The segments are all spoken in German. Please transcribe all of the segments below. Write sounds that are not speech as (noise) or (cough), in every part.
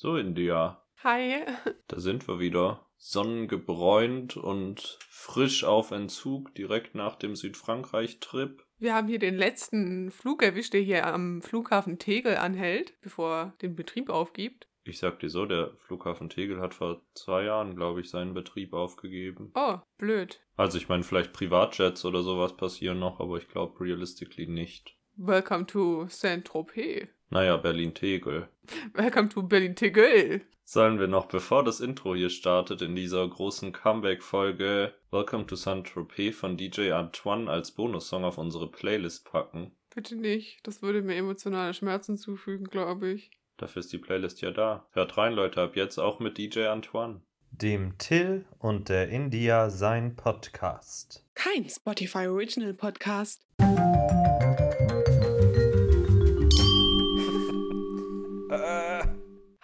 So, India. Hi. Da sind wir wieder. Sonnengebräunt und frisch auf Entzug, direkt nach dem Südfrankreich-Trip. Wir haben hier den letzten Flug erwischt, der hier am Flughafen Tegel anhält, bevor er den Betrieb aufgibt. Ich sag dir so, der Flughafen Tegel hat vor zwei Jahren, glaube ich, seinen Betrieb aufgegeben. Oh, blöd. Also ich meine, vielleicht Privatjets oder sowas passieren noch, aber ich glaube realistically nicht. Welcome to Saint-Tropez. Naja, Berlin-Tegel. Welcome to Berlin-Tegel. Sollen wir noch, bevor das Intro hier startet, in dieser großen Comeback-Folge Welcome to Saint-Tropez von DJ Antoine als Bonussong auf unsere Playlist packen? Bitte nicht. Das würde mir emotionale Schmerzen zufügen, glaube ich. Dafür ist die Playlist ja da. Hört rein, Leute, ab jetzt auch mit DJ Antoine. Dem Till und der India sein Podcast. Kein Spotify Original Podcast.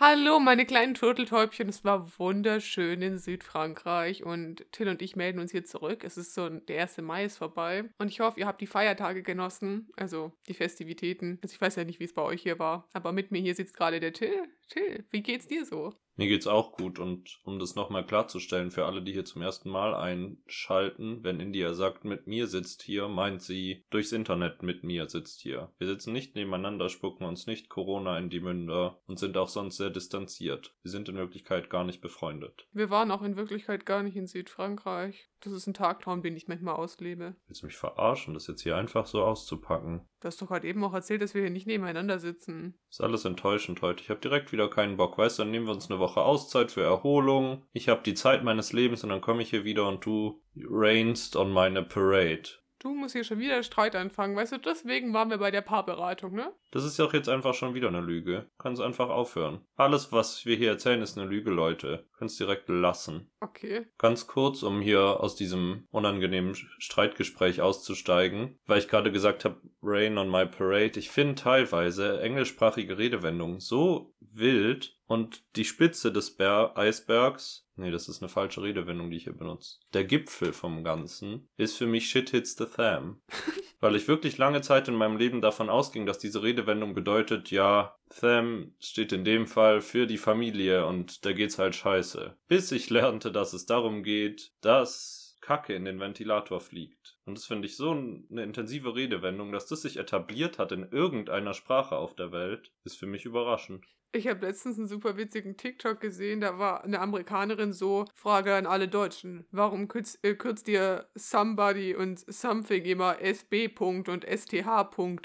Hallo, meine kleinen Turteltäubchen. Es war wunderschön in Südfrankreich und Till und ich melden uns hier zurück. Es ist so, der 1. Mai ist vorbei und ich hoffe, ihr habt die Feiertage genossen, also die Festivitäten. Also ich weiß ja nicht, wie es bei euch hier war, aber mit mir hier sitzt gerade der Till. Till, wie geht's dir so? Mir geht's auch gut und um das nochmal klarzustellen für alle, die hier zum ersten Mal einschalten, wenn India sagt, mit mir sitzt hier, meint sie durchs Internet mit mir sitzt hier. Wir sitzen nicht nebeneinander, spucken uns nicht Corona in die Münder und sind auch sonst sehr distanziert. Wir sind in Wirklichkeit gar nicht befreundet. Wir waren auch in Wirklichkeit gar nicht in Südfrankreich. Das ist ein Tagtraum, den ich manchmal auslebe. Willst du mich verarschen, das jetzt hier einfach so auszupacken? Du hast doch gerade eben auch erzählt, dass wir hier nicht nebeneinander sitzen. Ist alles enttäuschend heute. Ich habe direkt wieder keinen Bock. Weißt du, dann nehmen wir uns eine Woche Auszeit für Erholung. Ich habe die Zeit meines Lebens und dann komme ich hier wieder und du rainst on meine Parade. Du musst hier schon wieder Streit anfangen, weißt du, deswegen waren wir bei der Paarberatung, ne? Das ist ja auch jetzt einfach schon wieder eine Lüge. Kannst einfach aufhören. Alles, was wir hier erzählen, ist eine Lüge, Leute. Kannst direkt lassen. Okay. Ganz kurz, um hier aus diesem unangenehmen Streitgespräch auszusteigen, weil ich gerade gesagt habe, Rain on my parade. Ich finde teilweise englischsprachige Redewendungen so wild und die Spitze des Bär Eisbergs Nee, das ist eine falsche Redewendung, die ich hier benutze. Der Gipfel vom Ganzen ist für mich Shit hits the Tham. (laughs) Weil ich wirklich lange Zeit in meinem Leben davon ausging, dass diese Redewendung bedeutet, ja, Tham steht in dem Fall für die Familie und da geht's halt scheiße. Bis ich lernte, dass es darum geht, dass Kacke in den Ventilator fliegt. Und das finde ich so eine intensive Redewendung, dass das sich etabliert hat in irgendeiner Sprache auf der Welt, ist für mich überraschend. Ich habe letztens einen super witzigen TikTok gesehen, da war eine Amerikanerin so, Frage an alle Deutschen, warum kürzt, äh, kürzt ihr somebody und something immer SB. und STH.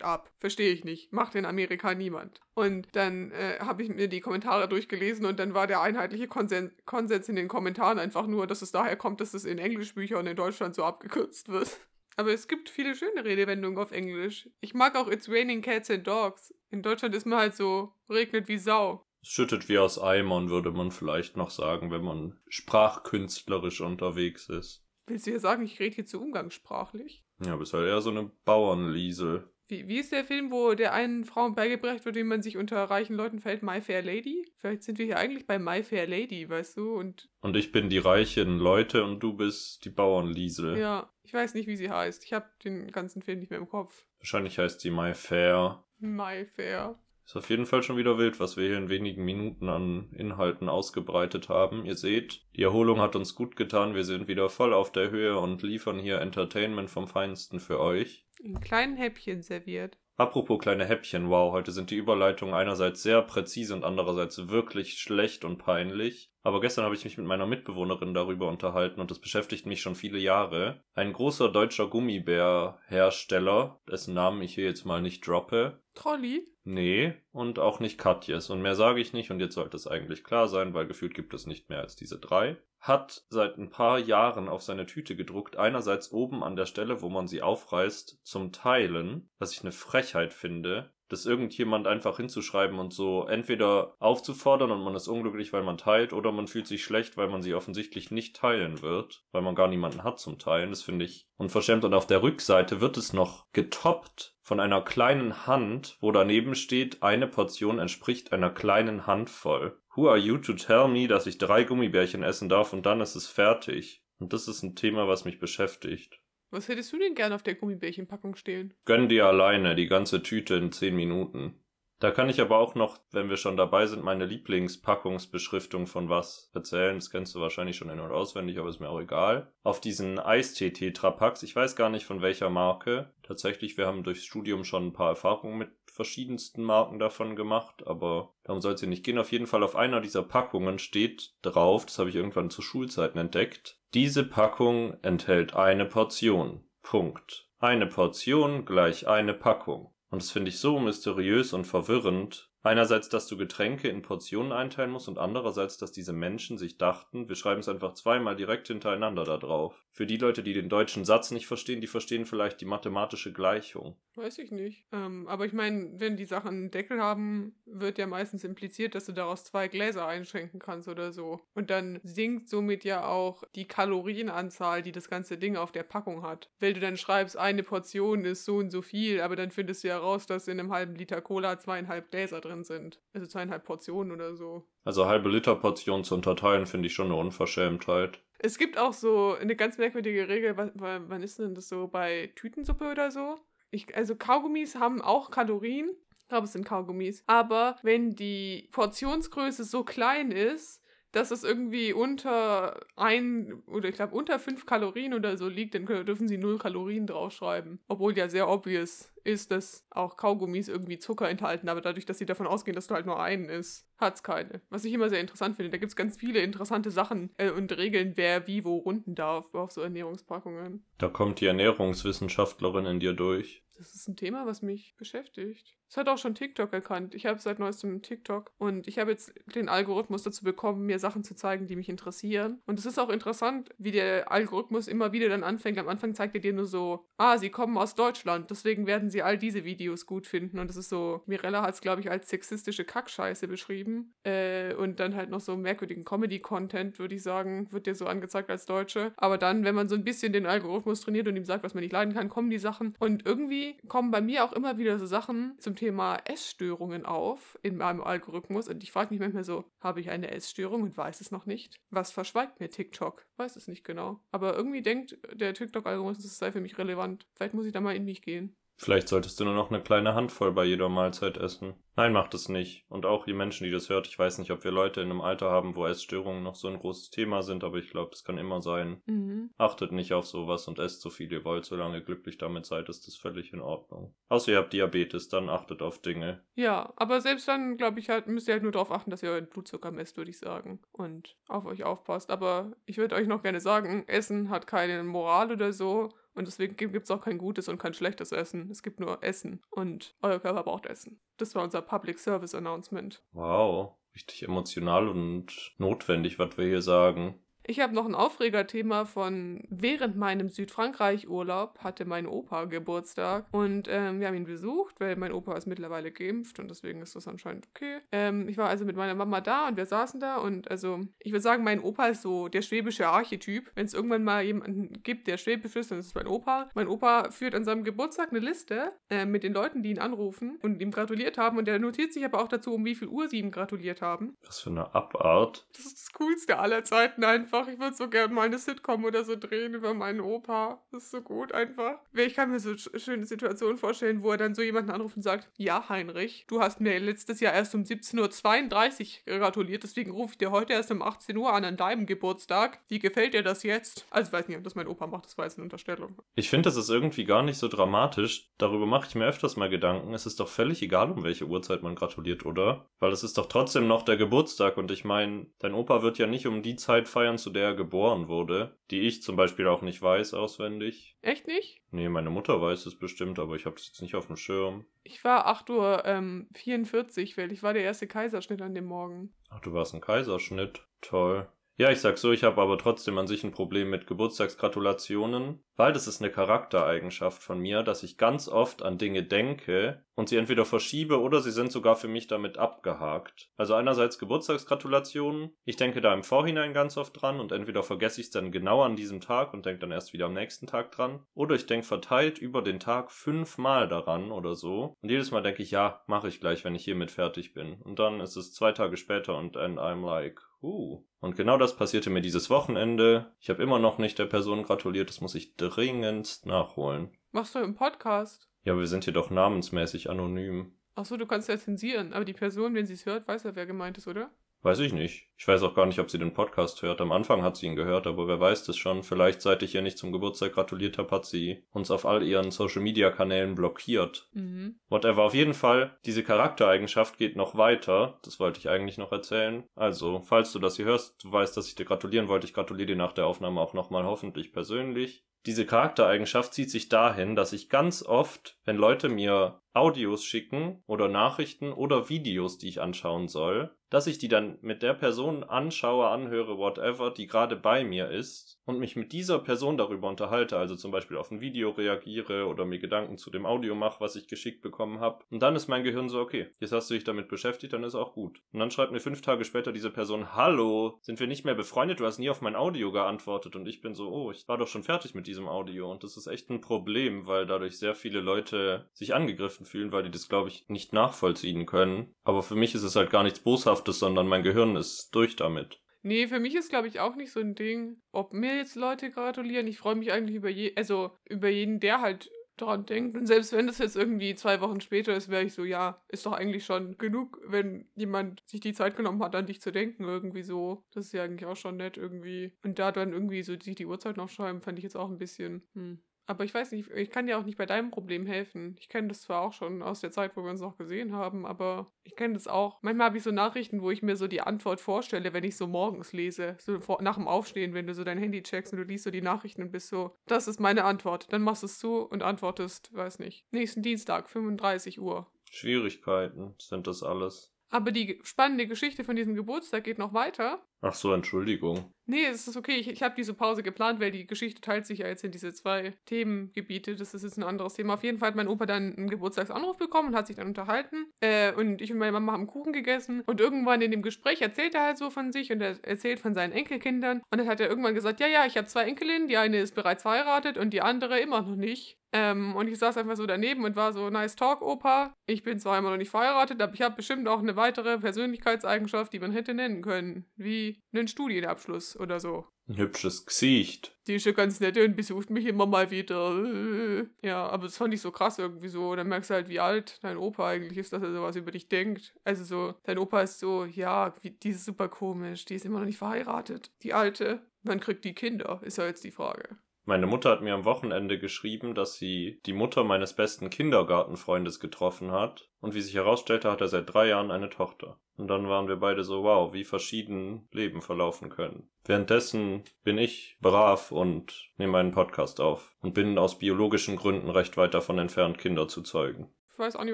ab? Verstehe ich nicht. Macht in Amerika niemand. Und dann äh, habe ich mir die Kommentare durchgelesen und dann war der einheitliche Konsen Konsens in den Kommentaren einfach nur, dass es daher kommt, dass es in Englischbüchern in Deutschland so abgekürzt wird. Aber es gibt viele schöne Redewendungen auf Englisch. Ich mag auch It's raining cats and dogs. In Deutschland ist man halt so, regnet wie Sau. Es schüttet wie aus Eimern, würde man vielleicht noch sagen, wenn man sprachkünstlerisch unterwegs ist. Willst du ja sagen, ich rede hier zu umgangssprachlich? Ja, bist halt eher so eine Bauernliesel. Wie, wie ist der Film, wo der einen Frau beigebracht wird, wie man sich unter reichen Leuten verhält? My Fair Lady? Vielleicht sind wir hier eigentlich bei My Fair Lady, weißt du? Und, und ich bin die reichen Leute und du bist die Bauernliesel. Ja, ich weiß nicht, wie sie heißt. Ich habe den ganzen Film nicht mehr im Kopf. Wahrscheinlich heißt sie My Fair. My Fair. Ist auf jeden Fall schon wieder wild, was wir hier in wenigen Minuten an Inhalten ausgebreitet haben. Ihr seht, die Erholung hat uns gut getan. Wir sind wieder voll auf der Höhe und liefern hier Entertainment vom Feinsten für euch. In kleinen Häppchen serviert. Apropos kleine Häppchen, wow, heute sind die Überleitungen einerseits sehr präzise und andererseits wirklich schlecht und peinlich. Aber gestern habe ich mich mit meiner Mitbewohnerin darüber unterhalten und das beschäftigt mich schon viele Jahre. Ein großer deutscher Gummibärhersteller, dessen Namen ich hier jetzt mal nicht droppe. Trolli? Nee, und auch nicht Katjes. Und mehr sage ich nicht und jetzt sollte es eigentlich klar sein, weil gefühlt gibt es nicht mehr als diese drei. Hat seit ein paar Jahren auf seine Tüte gedruckt, einerseits oben an der Stelle, wo man sie aufreißt, zum Teilen, was ich eine Frechheit finde, das irgendjemand einfach hinzuschreiben und so entweder aufzufordern und man ist unglücklich, weil man teilt, oder man fühlt sich schlecht, weil man sie offensichtlich nicht teilen wird, weil man gar niemanden hat zum Teilen. Das finde ich unverschämt. Und auf der Rückseite wird es noch getoppt von einer kleinen Hand, wo daneben steht, eine Portion entspricht einer kleinen Handvoll. Who are you to tell me, dass ich drei Gummibärchen essen darf und dann ist es fertig? Und das ist ein Thema, was mich beschäftigt. Was hättest du denn gern auf der Gummibärchenpackung stehen? Gönn dir alleine die ganze Tüte in 10 Minuten. Da kann ich aber auch noch, wenn wir schon dabei sind, meine Lieblingspackungsbeschriftung von was erzählen. Das kennst du wahrscheinlich schon in- und auswendig, aber ist mir auch egal. Auf diesen Eistee-Tetrapacks, ich weiß gar nicht von welcher Marke. Tatsächlich, wir haben durchs Studium schon ein paar Erfahrungen mit verschiedensten Marken davon gemacht, aber darum soll es hier nicht gehen. Auf jeden Fall auf einer dieser Packungen steht drauf, das habe ich irgendwann zu Schulzeiten entdeckt, diese Packung enthält eine Portion. Punkt. Eine Portion gleich eine Packung. Und das finde ich so mysteriös und verwirrend. Einerseits, dass du Getränke in Portionen einteilen musst und andererseits, dass diese Menschen sich dachten, wir schreiben es einfach zweimal direkt hintereinander da drauf. Für die Leute, die den deutschen Satz nicht verstehen, die verstehen vielleicht die mathematische Gleichung. Weiß ich nicht. Ähm, aber ich meine, wenn die Sachen einen Deckel haben, wird ja meistens impliziert, dass du daraus zwei Gläser einschenken kannst oder so. Und dann sinkt somit ja auch die Kalorienanzahl, die das ganze Ding auf der Packung hat. Weil du dann schreibst, eine Portion ist so und so viel, aber dann findest du ja raus, dass in einem halben Liter Cola zweieinhalb Gläser drin sind. Also zweieinhalb Portionen oder so. Also halbe Liter Portion zu unterteilen, finde ich schon eine Unverschämtheit. Es gibt auch so eine ganz merkwürdige Regel, wa- wa- wann ist denn das so bei Tütensuppe oder so? Ich, also Kaugummis haben auch Kalorien. Ich glaube, es sind Kaugummis. Aber wenn die Portionsgröße so klein ist, dass es irgendwie unter ein oder ich glaube unter fünf Kalorien oder so liegt, dann können- dürfen sie null Kalorien draufschreiben. Obwohl ja sehr obvious ist, dass auch Kaugummis irgendwie Zucker enthalten, aber dadurch, dass sie davon ausgehen, dass du halt nur einen isst, hat's keine. Was ich immer sehr interessant finde. Da gibt's ganz viele interessante Sachen äh, und Regeln, wer wie wo runden darf auf so Ernährungspackungen. Da kommt die Ernährungswissenschaftlerin in dir durch. Das ist ein Thema, was mich beschäftigt. Das hat auch schon TikTok erkannt. Ich habe seit neuestem TikTok und ich habe jetzt den Algorithmus dazu bekommen, mir Sachen zu zeigen, die mich interessieren. Und es ist auch interessant, wie der Algorithmus immer wieder dann anfängt. Am Anfang zeigt er dir nur so, ah, sie kommen aus Deutschland, deswegen werden sie all diese Videos gut finden. Und das ist so, Mirella hat es, glaube ich, als sexistische Kackscheiße beschrieben. Äh, und dann halt noch so merkwürdigen Comedy-Content, würde ich sagen, wird dir so angezeigt als Deutsche. Aber dann, wenn man so ein bisschen den Algorithmus trainiert und ihm sagt, was man nicht leiden kann, kommen die Sachen. Und irgendwie kommen bei mir auch immer wieder so Sachen zum Thema Essstörungen auf in meinem Algorithmus. Und ich frage mich manchmal so, habe ich eine Essstörung und weiß es noch nicht? Was verschweigt mir TikTok? Weiß es nicht genau. Aber irgendwie denkt der TikTok-Algorithmus, es sei für mich relevant. Vielleicht muss ich da mal in mich gehen. Vielleicht solltest du nur noch eine kleine Handvoll bei jeder Mahlzeit essen. Nein, mach das nicht. Und auch die Menschen, die das hört, ich weiß nicht, ob wir Leute in einem Alter haben, wo Essstörungen noch so ein großes Thema sind, aber ich glaube, das kann immer sein. Mhm. Achtet nicht auf sowas und esst so viel ihr wollt, solange ihr glücklich damit seid, ist das völlig in Ordnung. Außer ihr habt Diabetes, dann achtet auf Dinge. Ja, aber selbst dann, glaube ich, halt, müsst ihr halt nur darauf achten, dass ihr euren Blutzucker messt, würde ich sagen. Und auf euch aufpasst. Aber ich würde euch noch gerne sagen, Essen hat keine Moral oder so. Und deswegen gibt es auch kein gutes und kein schlechtes Essen. Es gibt nur Essen. Und euer Körper braucht Essen. Das war unser Public Service Announcement. Wow, richtig emotional und notwendig, was wir hier sagen. Ich habe noch ein Aufregerthema von während meinem Südfrankreich-Urlaub hatte mein Opa Geburtstag und ähm, wir haben ihn besucht, weil mein Opa ist mittlerweile geimpft und deswegen ist das anscheinend okay. Ähm, ich war also mit meiner Mama da und wir saßen da und also ich würde sagen, mein Opa ist so der schwäbische Archetyp. Wenn es irgendwann mal jemanden gibt, der schwäbisch ist, dann ist es mein Opa. Mein Opa führt an seinem Geburtstag eine Liste äh, mit den Leuten, die ihn anrufen und ihm gratuliert haben und der notiert sich aber auch dazu, um wie viel Uhr sie ihm gratuliert haben. Was für eine Abart. Das ist das Coolste aller Zeiten einfach. Ich würde so gerne mal eine Sitcom oder so drehen über meinen Opa. Das ist so gut einfach. Ich kann mir so sch- schöne Situationen vorstellen, wo er dann so jemanden anruft und sagt, ja Heinrich, du hast mir letztes Jahr erst um 17.32 Uhr gratuliert, deswegen rufe ich dir heute erst um 18 Uhr an an deinem Geburtstag. Wie gefällt dir das jetzt? Also ich weiß nicht, ob das mein Opa macht, das war jetzt eine Unterstellung. Ich finde, das ist irgendwie gar nicht so dramatisch. Darüber mache ich mir öfters mal Gedanken. Es ist doch völlig egal, um welche Uhrzeit man gratuliert, oder? Weil es ist doch trotzdem noch der Geburtstag und ich meine, dein Opa wird ja nicht um die Zeit feiern, zu der er geboren wurde, die ich zum Beispiel auch nicht weiß auswendig. Echt nicht? Nee, meine Mutter weiß es bestimmt, aber ich habe das jetzt nicht auf dem Schirm. Ich war 8 Uhr ähm, 44, weil ich war der erste Kaiserschnitt an dem Morgen. Ach, du warst ein Kaiserschnitt. Toll. Ja, ich sag so, ich habe aber trotzdem an sich ein Problem mit Geburtstagsgratulationen, weil das ist eine Charaktereigenschaft von mir, dass ich ganz oft an Dinge denke und sie entweder verschiebe oder sie sind sogar für mich damit abgehakt. Also einerseits Geburtstagsgratulationen, ich denke da im Vorhinein ganz oft dran und entweder vergesse ich es dann genau an diesem Tag und denke dann erst wieder am nächsten Tag dran, oder ich denke verteilt über den Tag fünfmal daran oder so und jedes Mal denke ich, ja, mache ich gleich, wenn ich hiermit fertig bin. Und dann ist es zwei Tage später und and I'm like, Uh. Und genau das passierte mir dieses Wochenende. Ich habe immer noch nicht der Person gratuliert, das muss ich dringend nachholen. Machst du im Podcast? Ja, wir sind hier doch namensmäßig anonym. Achso, du kannst ja zensieren, aber die Person, wenn sie es hört, weiß ja, wer gemeint ist, oder? Weiß ich nicht. Ich weiß auch gar nicht, ob sie den Podcast hört. Am Anfang hat sie ihn gehört, aber wer weiß das schon. Vielleicht, seit ich ihr nicht zum Geburtstag gratuliert habe, hat sie uns auf all ihren Social-Media-Kanälen blockiert. Mhm. Whatever. Auf jeden Fall, diese Charaktereigenschaft geht noch weiter. Das wollte ich eigentlich noch erzählen. Also, falls du das hier hörst, du weißt, dass ich dir gratulieren wollte. Ich gratuliere dir nach der Aufnahme auch nochmal hoffentlich persönlich. Diese Charaktereigenschaft zieht sich dahin, dass ich ganz oft, wenn Leute mir Audios schicken oder Nachrichten oder Videos, die ich anschauen soll, dass ich die dann mit der Person anschaue, anhöre, whatever, die gerade bei mir ist und mich mit dieser Person darüber unterhalte, also zum Beispiel auf ein Video reagiere oder mir Gedanken zu dem Audio mache, was ich geschickt bekommen habe. Und dann ist mein Gehirn so, okay, jetzt hast du dich damit beschäftigt, dann ist auch gut. Und dann schreibt mir fünf Tage später diese Person, hallo, sind wir nicht mehr befreundet, du hast nie auf mein Audio geantwortet und ich bin so, oh, ich war doch schon fertig mit diesem Audio und das ist echt ein Problem, weil dadurch sehr viele Leute sich angegriffen fühlen, weil die das, glaube ich, nicht nachvollziehen können. Aber für mich ist es halt gar nichts Boshaftes, sondern mein Gehirn ist durch damit. Nee, für mich ist, glaube ich, auch nicht so ein Ding, ob mir jetzt Leute gratulieren. Ich freue mich eigentlich über je, also über jeden, der halt dran denkt. Und selbst wenn das jetzt irgendwie zwei Wochen später ist, wäre ich so, ja, ist doch eigentlich schon genug, wenn jemand sich die Zeit genommen hat, an dich zu denken, irgendwie so. Das ist ja eigentlich auch schon nett irgendwie. Und da dann irgendwie so sich die Uhrzeit noch schreiben, fand ich jetzt auch ein bisschen, hm. Aber ich weiß nicht, ich kann dir auch nicht bei deinem Problem helfen. Ich kenne das zwar auch schon aus der Zeit, wo wir uns noch gesehen haben, aber ich kenne das auch. Manchmal habe ich so Nachrichten, wo ich mir so die Antwort vorstelle, wenn ich so morgens lese. So vor, nach dem Aufstehen, wenn du so dein Handy checkst und du liest so die Nachrichten und bist so, das ist meine Antwort. Dann machst du es zu und antwortest, weiß nicht. Nächsten Dienstag, 35 Uhr. Schwierigkeiten sind das alles. Aber die spannende Geschichte von diesem Geburtstag geht noch weiter. Ach so, Entschuldigung. Nee, es ist okay. Ich, ich habe diese Pause geplant, weil die Geschichte teilt sich ja jetzt in diese zwei Themengebiete. Das ist jetzt ein anderes Thema. Auf jeden Fall hat mein Opa dann einen Geburtstagsanruf bekommen und hat sich dann unterhalten. Äh, und ich und meine Mama haben Kuchen gegessen. Und irgendwann in dem Gespräch erzählt er halt so von sich und er erzählt von seinen Enkelkindern. Und dann hat er irgendwann gesagt, ja, ja, ich habe zwei Enkelinnen. Die eine ist bereits verheiratet und die andere immer noch nicht. Ähm, und ich saß einfach so daneben und war so, nice talk, Opa. Ich bin zwar immer noch nicht verheiratet, aber ich habe bestimmt auch eine weitere Persönlichkeitseigenschaft, die man hätte nennen können. Wie einen Studienabschluss oder so. Ein hübsches Gesicht. Die ist ja ganz nett und besucht mich immer mal wieder. Ja, aber das fand ich so krass irgendwie so. Und dann merkst du halt, wie alt dein Opa eigentlich ist, dass er sowas über dich denkt. Also so, dein Opa ist so, ja, die ist super komisch, die ist immer noch nicht verheiratet. Die alte, wann kriegt die Kinder, ist ja jetzt die Frage. Meine Mutter hat mir am Wochenende geschrieben, dass sie die Mutter meines besten Kindergartenfreundes getroffen hat. Und wie sich herausstellte, hat er seit drei Jahren eine Tochter. Und dann waren wir beide so, wow, wie verschieden Leben verlaufen können. Währenddessen bin ich brav und nehme einen Podcast auf und bin aus biologischen Gründen recht weit davon entfernt, Kinder zu zeugen. Ich weiß auch nicht,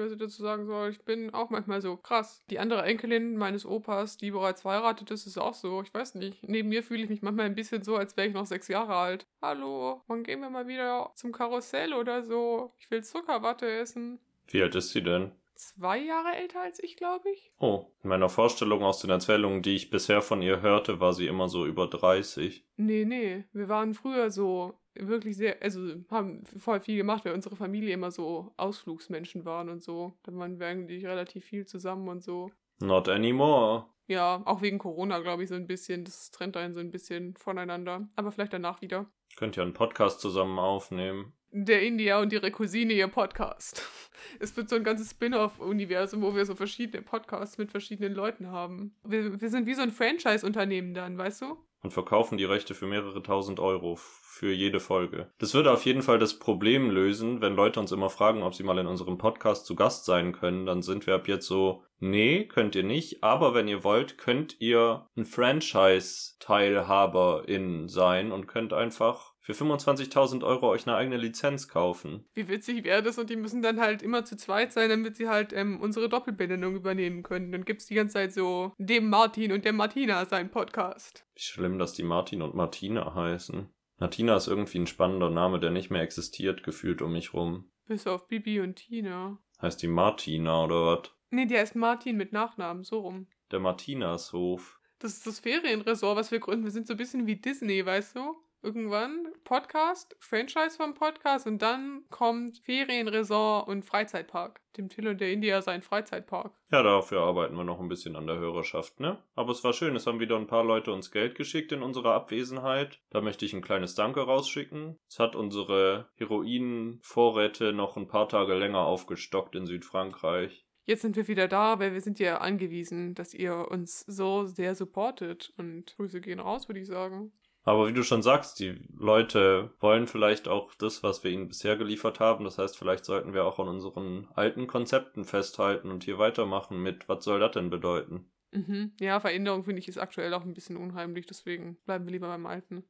was ich dazu sagen soll. Ich bin auch manchmal so krass. Die andere Enkelin meines Opas, die bereits verheiratet ist, ist auch so. Ich weiß nicht. Neben mir fühle ich mich manchmal ein bisschen so, als wäre ich noch sechs Jahre alt. Hallo, wann gehen wir mal wieder zum Karussell oder so? Ich will Zuckerwatte essen. Wie alt ist sie denn? Zwei Jahre älter als ich, glaube ich. Oh, in meiner Vorstellung aus den Erzählungen, die ich bisher von ihr hörte, war sie immer so über 30. Nee, nee. Wir waren früher so wirklich sehr, also haben voll viel gemacht, weil unsere Familie immer so Ausflugsmenschen waren und so. Dann waren wir eigentlich relativ viel zusammen und so. Not anymore. Ja, auch wegen Corona, glaube ich, so ein bisschen. Das trennt einen so ein bisschen voneinander. Aber vielleicht danach wieder. Könnt ihr einen Podcast zusammen aufnehmen? Der India und ihre Cousine, ihr Podcast. (laughs) Es wird so ein ganzes Spin-off-Universum, wo wir so verschiedene Podcasts mit verschiedenen Leuten haben. Wir, wir sind wie so ein Franchise-Unternehmen dann, weißt du? Und verkaufen die Rechte für mehrere tausend Euro für jede Folge. Das würde auf jeden Fall das Problem lösen, wenn Leute uns immer fragen, ob sie mal in unserem Podcast zu Gast sein können. Dann sind wir ab jetzt so, nee, könnt ihr nicht. Aber wenn ihr wollt, könnt ihr ein Franchise-Teilhaberin sein und könnt einfach für 25.000 Euro euch eine eigene Lizenz kaufen. Wie witzig wäre das? Und die müssen dann halt immer zu zweit sein, damit sie halt ähm, unsere Doppelbenennung übernehmen können. Dann gibt es die ganze Zeit so dem Martin und der Martina sein Podcast. Wie schlimm, dass die Martin und Martina heißen. Martina ist irgendwie ein spannender Name, der nicht mehr existiert, gefühlt um mich rum. Bis auf Bibi und Tina. Heißt die Martina oder was? Nee, die heißt Martin mit Nachnamen, so rum. Der Martinashof. Das ist das Ferienresort, was wir gründen. Wir sind so ein bisschen wie Disney, weißt du? Irgendwann Podcast, Franchise vom Podcast und dann kommt Ferienresort und Freizeitpark. Dem Till und der India sein Freizeitpark. Ja, dafür arbeiten wir noch ein bisschen an der Hörerschaft, ne? Aber es war schön, es haben wieder ein paar Leute uns Geld geschickt in unserer Abwesenheit. Da möchte ich ein kleines Danke rausschicken. Es hat unsere Heroin-Vorräte noch ein paar Tage länger aufgestockt in Südfrankreich. Jetzt sind wir wieder da, weil wir sind ja angewiesen, dass ihr uns so sehr supportet. Und Grüße gehen raus, würde ich sagen. Aber wie du schon sagst, die Leute wollen vielleicht auch das, was wir ihnen bisher geliefert haben. Das heißt, vielleicht sollten wir auch an unseren alten Konzepten festhalten und hier weitermachen mit, was soll das denn bedeuten? Mhm. Ja, Veränderung finde ich ist aktuell auch ein bisschen unheimlich, deswegen bleiben wir lieber beim Alten.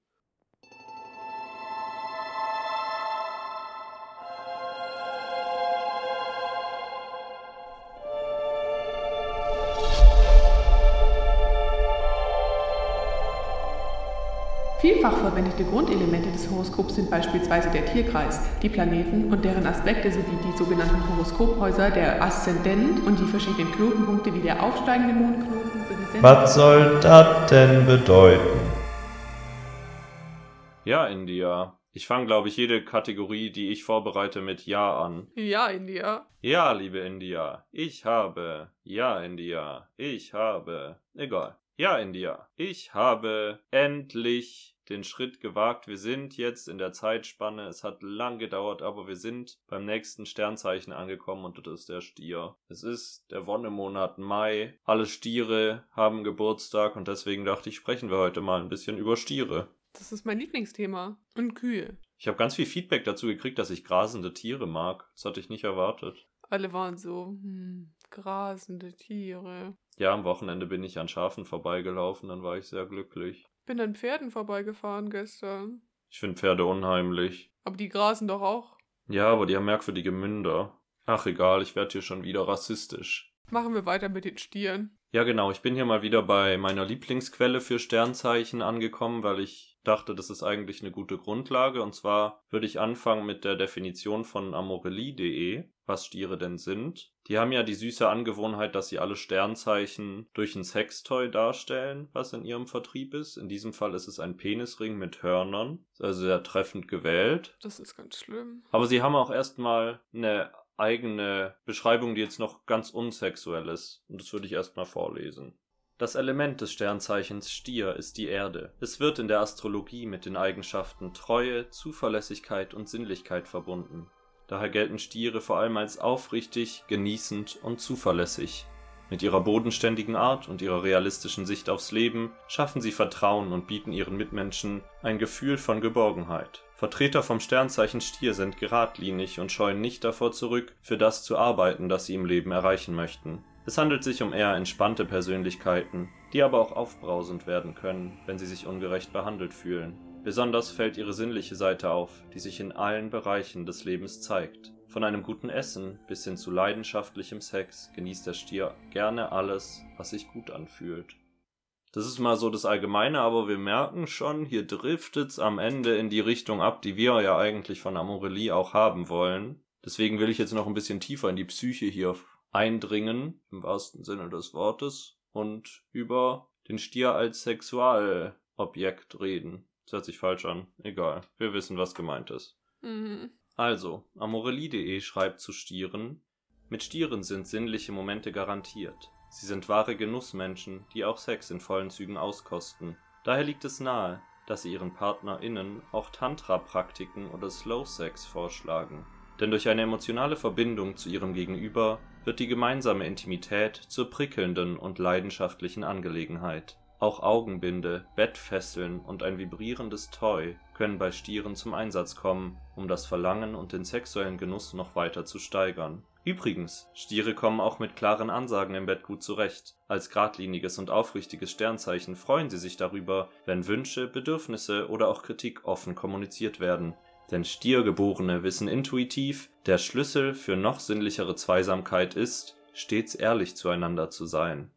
Vielfach verwendete Grundelemente des Horoskops sind beispielsweise der Tierkreis, die Planeten und deren Aspekte sowie die sogenannten Horoskophäuser, der Aszendent und die verschiedenen Knotenpunkte wie der aufsteigende Mondknoten sowie Was soll das denn bedeuten? Ja, India. Ich fange, glaube ich, jede Kategorie, die ich vorbereite, mit Ja an. Ja, India. Ja, liebe India. Ich habe. Ja, India. Ich habe. Egal. Ja, India. Ich habe endlich den Schritt gewagt. Wir sind jetzt in der Zeitspanne. Es hat lang gedauert, aber wir sind beim nächsten Sternzeichen angekommen und das ist der Stier. Es ist der Wonnemonat Mai. Alle Stiere haben Geburtstag und deswegen dachte ich, sprechen wir heute mal ein bisschen über Stiere. Das ist mein Lieblingsthema. Und Kühe. Ich habe ganz viel Feedback dazu gekriegt, dass ich grasende Tiere mag. Das hatte ich nicht erwartet. Alle waren so, hm, grasende Tiere. Ja, am Wochenende bin ich an Schafen vorbeigelaufen, dann war ich sehr glücklich. Bin an Pferden vorbeigefahren gestern. Ich finde Pferde unheimlich. Aber die grasen doch auch. Ja, aber die haben merkwürdige Münder. Ach egal, ich werde hier schon wieder rassistisch. Machen wir weiter mit den Stieren. Ja, genau, ich bin hier mal wieder bei meiner Lieblingsquelle für Sternzeichen angekommen, weil ich dachte, das ist eigentlich eine gute Grundlage. Und zwar würde ich anfangen mit der Definition von amorelie.de, was Stiere denn sind. Die haben ja die süße Angewohnheit, dass sie alle Sternzeichen durch ein Sextoy darstellen, was in ihrem Vertrieb ist. In diesem Fall ist es ein Penisring mit Hörnern. Also sehr treffend gewählt. Das ist ganz schlimm. Aber sie haben auch erstmal eine eigene Beschreibung, die jetzt noch ganz unsexuell ist. Und das würde ich erstmal vorlesen. Das Element des Sternzeichens Stier ist die Erde. Es wird in der Astrologie mit den Eigenschaften Treue, Zuverlässigkeit und Sinnlichkeit verbunden. Daher gelten Stiere vor allem als aufrichtig, genießend und zuverlässig. Mit ihrer bodenständigen Art und ihrer realistischen Sicht aufs Leben schaffen sie Vertrauen und bieten ihren Mitmenschen ein Gefühl von Geborgenheit. Vertreter vom Sternzeichen Stier sind geradlinig und scheuen nicht davor zurück, für das zu arbeiten, das sie im Leben erreichen möchten. Es handelt sich um eher entspannte Persönlichkeiten, die aber auch aufbrausend werden können, wenn sie sich ungerecht behandelt fühlen. Besonders fällt ihre sinnliche Seite auf, die sich in allen Bereichen des Lebens zeigt. Von einem guten Essen bis hin zu leidenschaftlichem Sex genießt der Stier gerne alles, was sich gut anfühlt. Das ist mal so das Allgemeine, aber wir merken schon, hier driftet's am Ende in die Richtung ab, die wir ja eigentlich von Amorelie auch haben wollen. Deswegen will ich jetzt noch ein bisschen tiefer in die Psyche hier eindringen, im wahrsten Sinne des Wortes, und über den Stier als Sexualobjekt reden. Das hört sich falsch an. Egal. Wir wissen, was gemeint ist. Mhm. Also, amorelie.de schreibt zu Stieren, mit Stieren sind sinnliche Momente garantiert. Sie sind wahre Genussmenschen, die auch Sex in vollen Zügen auskosten. Daher liegt es nahe, dass sie ihren PartnerInnen auch Tantra-Praktiken oder Slow-Sex vorschlagen. Denn durch eine emotionale Verbindung zu ihrem Gegenüber wird die gemeinsame Intimität zur prickelnden und leidenschaftlichen Angelegenheit. Auch Augenbinde, Bettfesseln und ein vibrierendes Toy können bei Stieren zum Einsatz kommen, um das Verlangen und den sexuellen Genuss noch weiter zu steigern. Übrigens, Stiere kommen auch mit klaren Ansagen im Bett gut zurecht. Als geradliniges und aufrichtiges Sternzeichen freuen sie sich darüber, wenn Wünsche, Bedürfnisse oder auch Kritik offen kommuniziert werden. Denn Stiergeborene wissen intuitiv, der Schlüssel für noch sinnlichere Zweisamkeit ist, stets ehrlich zueinander zu sein.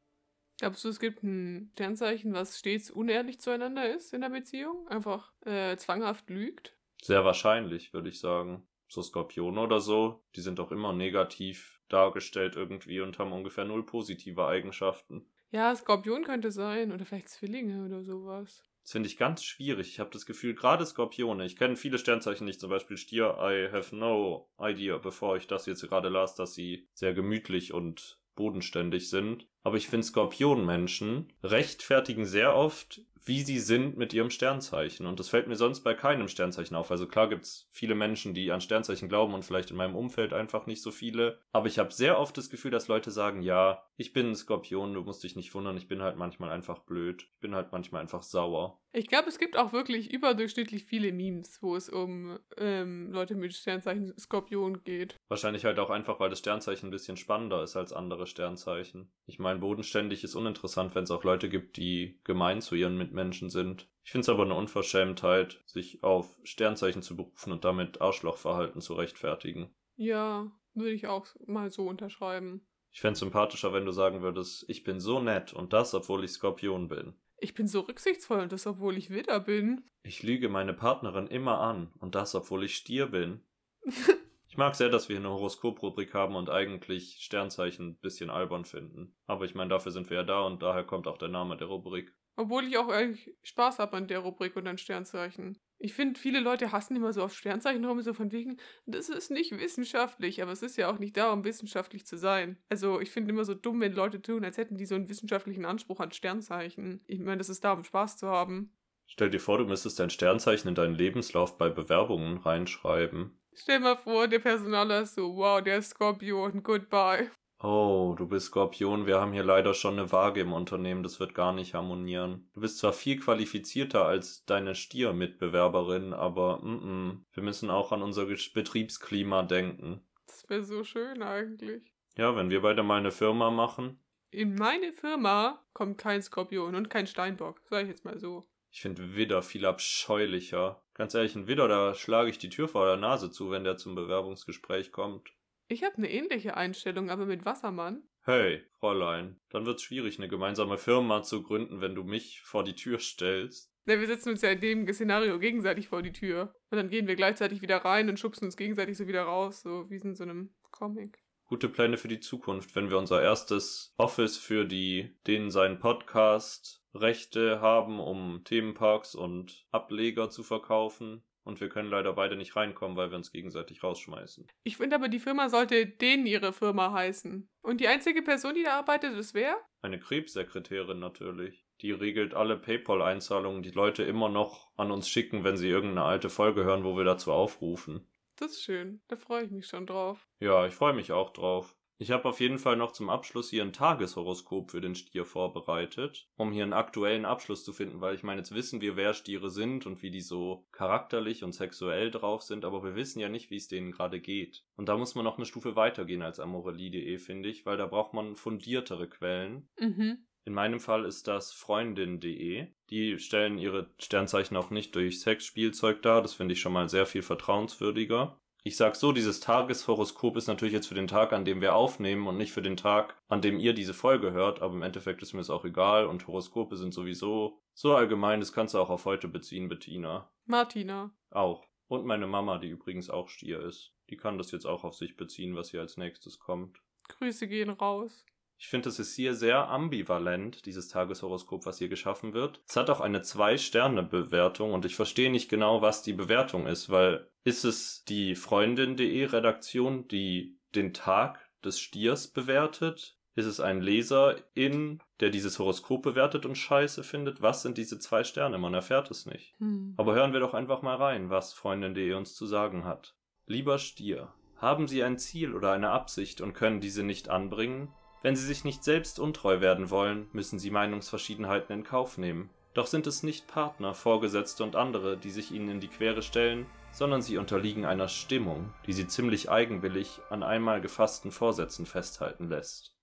Glaubst du, es gibt ein Sternzeichen, was stets unehrlich zueinander ist in der Beziehung? Einfach äh, zwanghaft lügt? Sehr wahrscheinlich, würde ich sagen. So Skorpione oder so, die sind doch immer negativ dargestellt irgendwie und haben ungefähr null positive Eigenschaften. Ja, Skorpion könnte sein. Oder vielleicht Zwillinge oder sowas. Das finde ich ganz schwierig. Ich habe das Gefühl, gerade Skorpione, ich kenne viele Sternzeichen nicht, zum Beispiel Stier, I have no idea, bevor ich das jetzt gerade las, dass sie sehr gemütlich und bodenständig sind. Aber ich finde, Skorpionmenschen rechtfertigen sehr oft wie sie sind mit ihrem Sternzeichen. Und das fällt mir sonst bei keinem Sternzeichen auf. Also klar gibt's viele Menschen, die an Sternzeichen glauben und vielleicht in meinem Umfeld einfach nicht so viele. Aber ich habe sehr oft das Gefühl, dass Leute sagen, ja, ich bin ein Skorpion, du musst dich nicht wundern, ich bin halt manchmal einfach blöd. Ich bin halt manchmal einfach sauer. Ich glaube, es gibt auch wirklich überdurchschnittlich viele Memes, wo es um ähm, Leute mit Sternzeichen Skorpion geht. Wahrscheinlich halt auch einfach, weil das Sternzeichen ein bisschen spannender ist als andere Sternzeichen. Ich meine, bodenständig ist uninteressant, wenn es auch Leute gibt, die gemein zu ihren Mitmenschen sind. Ich finde es aber eine Unverschämtheit, sich auf Sternzeichen zu berufen und damit Arschlochverhalten zu rechtfertigen. Ja, würde ich auch mal so unterschreiben. Ich fände sympathischer, wenn du sagen würdest, ich bin so nett und das, obwohl ich Skorpion bin. Ich bin so rücksichtsvoll und das, obwohl ich Widder bin. Ich lüge meine Partnerin immer an und das, obwohl ich Stier bin. (laughs) Ich mag sehr, dass wir hier eine Horoskoprubrik haben und eigentlich Sternzeichen ein bisschen albern finden. Aber ich meine, dafür sind wir ja da und daher kommt auch der Name der Rubrik. Obwohl ich auch eigentlich Spaß habe an der Rubrik und an Sternzeichen. Ich finde, viele Leute hassen immer so auf Sternzeichen rum, so von wegen, das ist nicht wissenschaftlich, aber es ist ja auch nicht darum, wissenschaftlich zu sein. Also ich finde immer so dumm, wenn Leute tun, als hätten die so einen wissenschaftlichen Anspruch an Sternzeichen. Ich meine, das ist da, um Spaß zu haben. Stell dir vor, du müsstest dein Sternzeichen in deinen Lebenslauf bei Bewerbungen reinschreiben. Stell mal vor, der Personaler ist so, wow, der ist Skorpion, goodbye. Oh, du bist Skorpion, wir haben hier leider schon eine Waage im Unternehmen, das wird gar nicht harmonieren. Du bist zwar viel qualifizierter als deine Stier-Mitbewerberin, aber mm -mm, wir müssen auch an unser Betriebsklima denken. Das wäre so schön eigentlich. Ja, wenn wir beide mal eine Firma machen. In meine Firma kommt kein Skorpion und kein Steinbock, sag ich jetzt mal so. Ich finde Widder viel abscheulicher. Ganz ehrlich, ein Widder, da schlage ich die Tür vor der Nase zu, wenn der zum Bewerbungsgespräch kommt. Ich habe eine ähnliche Einstellung, aber mit Wassermann. Hey, Fräulein, dann wird's schwierig, eine gemeinsame Firma zu gründen, wenn du mich vor die Tür stellst. Na, wir setzen uns ja in dem Szenario gegenseitig vor die Tür. Und dann gehen wir gleichzeitig wieder rein und schubsen uns gegenseitig so wieder raus, so wie in so einem Comic. Gute Pläne für die Zukunft, wenn wir unser erstes Office für die, den sein Podcast Rechte haben, um Themenparks und Ableger zu verkaufen. Und wir können leider beide nicht reinkommen, weil wir uns gegenseitig rausschmeißen. Ich finde aber, die Firma sollte denen ihre Firma heißen. Und die einzige Person, die da arbeitet, ist wer? Eine Krebssekretärin natürlich. Die regelt alle PayPal-Einzahlungen, die Leute immer noch an uns schicken, wenn sie irgendeine alte Folge hören, wo wir dazu aufrufen. Das ist schön. Da freue ich mich schon drauf. Ja, ich freue mich auch drauf. Ich habe auf jeden Fall noch zum Abschluss hier ein Tageshoroskop für den Stier vorbereitet, um hier einen aktuellen Abschluss zu finden, weil ich meine, jetzt wissen wir, wer Stiere sind und wie die so charakterlich und sexuell drauf sind, aber wir wissen ja nicht, wie es denen gerade geht. Und da muss man noch eine Stufe weitergehen als amorelie.de, finde ich, weil da braucht man fundiertere Quellen. Mhm. In meinem Fall ist das freundin.de. Die stellen ihre Sternzeichen auch nicht durch Sexspielzeug dar. Das finde ich schon mal sehr viel vertrauenswürdiger. Ich sag so, dieses Tageshoroskop ist natürlich jetzt für den Tag, an dem wir aufnehmen und nicht für den Tag, an dem ihr diese Folge hört, aber im Endeffekt ist mir es auch egal und Horoskope sind sowieso so allgemein, das kannst du auch auf heute beziehen, Bettina. Martina. Auch. Und meine Mama, die übrigens auch Stier ist. Die kann das jetzt auch auf sich beziehen, was hier als nächstes kommt. Grüße gehen raus. Ich finde, es ist hier sehr ambivalent, dieses Tageshoroskop, was hier geschaffen wird. Es hat auch eine Zwei-Sterne-Bewertung und ich verstehe nicht genau, was die Bewertung ist, weil ist es die Freundin.de Redaktion, die den Tag des Stiers bewertet? Ist es ein Leser in, der dieses Horoskop bewertet und scheiße findet? Was sind diese zwei Sterne? Man erfährt es nicht. Hm. Aber hören wir doch einfach mal rein, was Freundin.de uns zu sagen hat. Lieber Stier, haben Sie ein Ziel oder eine Absicht und können diese nicht anbringen? Wenn Sie sich nicht selbst untreu werden wollen, müssen Sie Meinungsverschiedenheiten in Kauf nehmen. Doch sind es nicht Partner, Vorgesetzte und andere, die sich Ihnen in die Quere stellen, sondern Sie unterliegen einer Stimmung, die Sie ziemlich eigenwillig an einmal gefassten Vorsätzen festhalten lässt.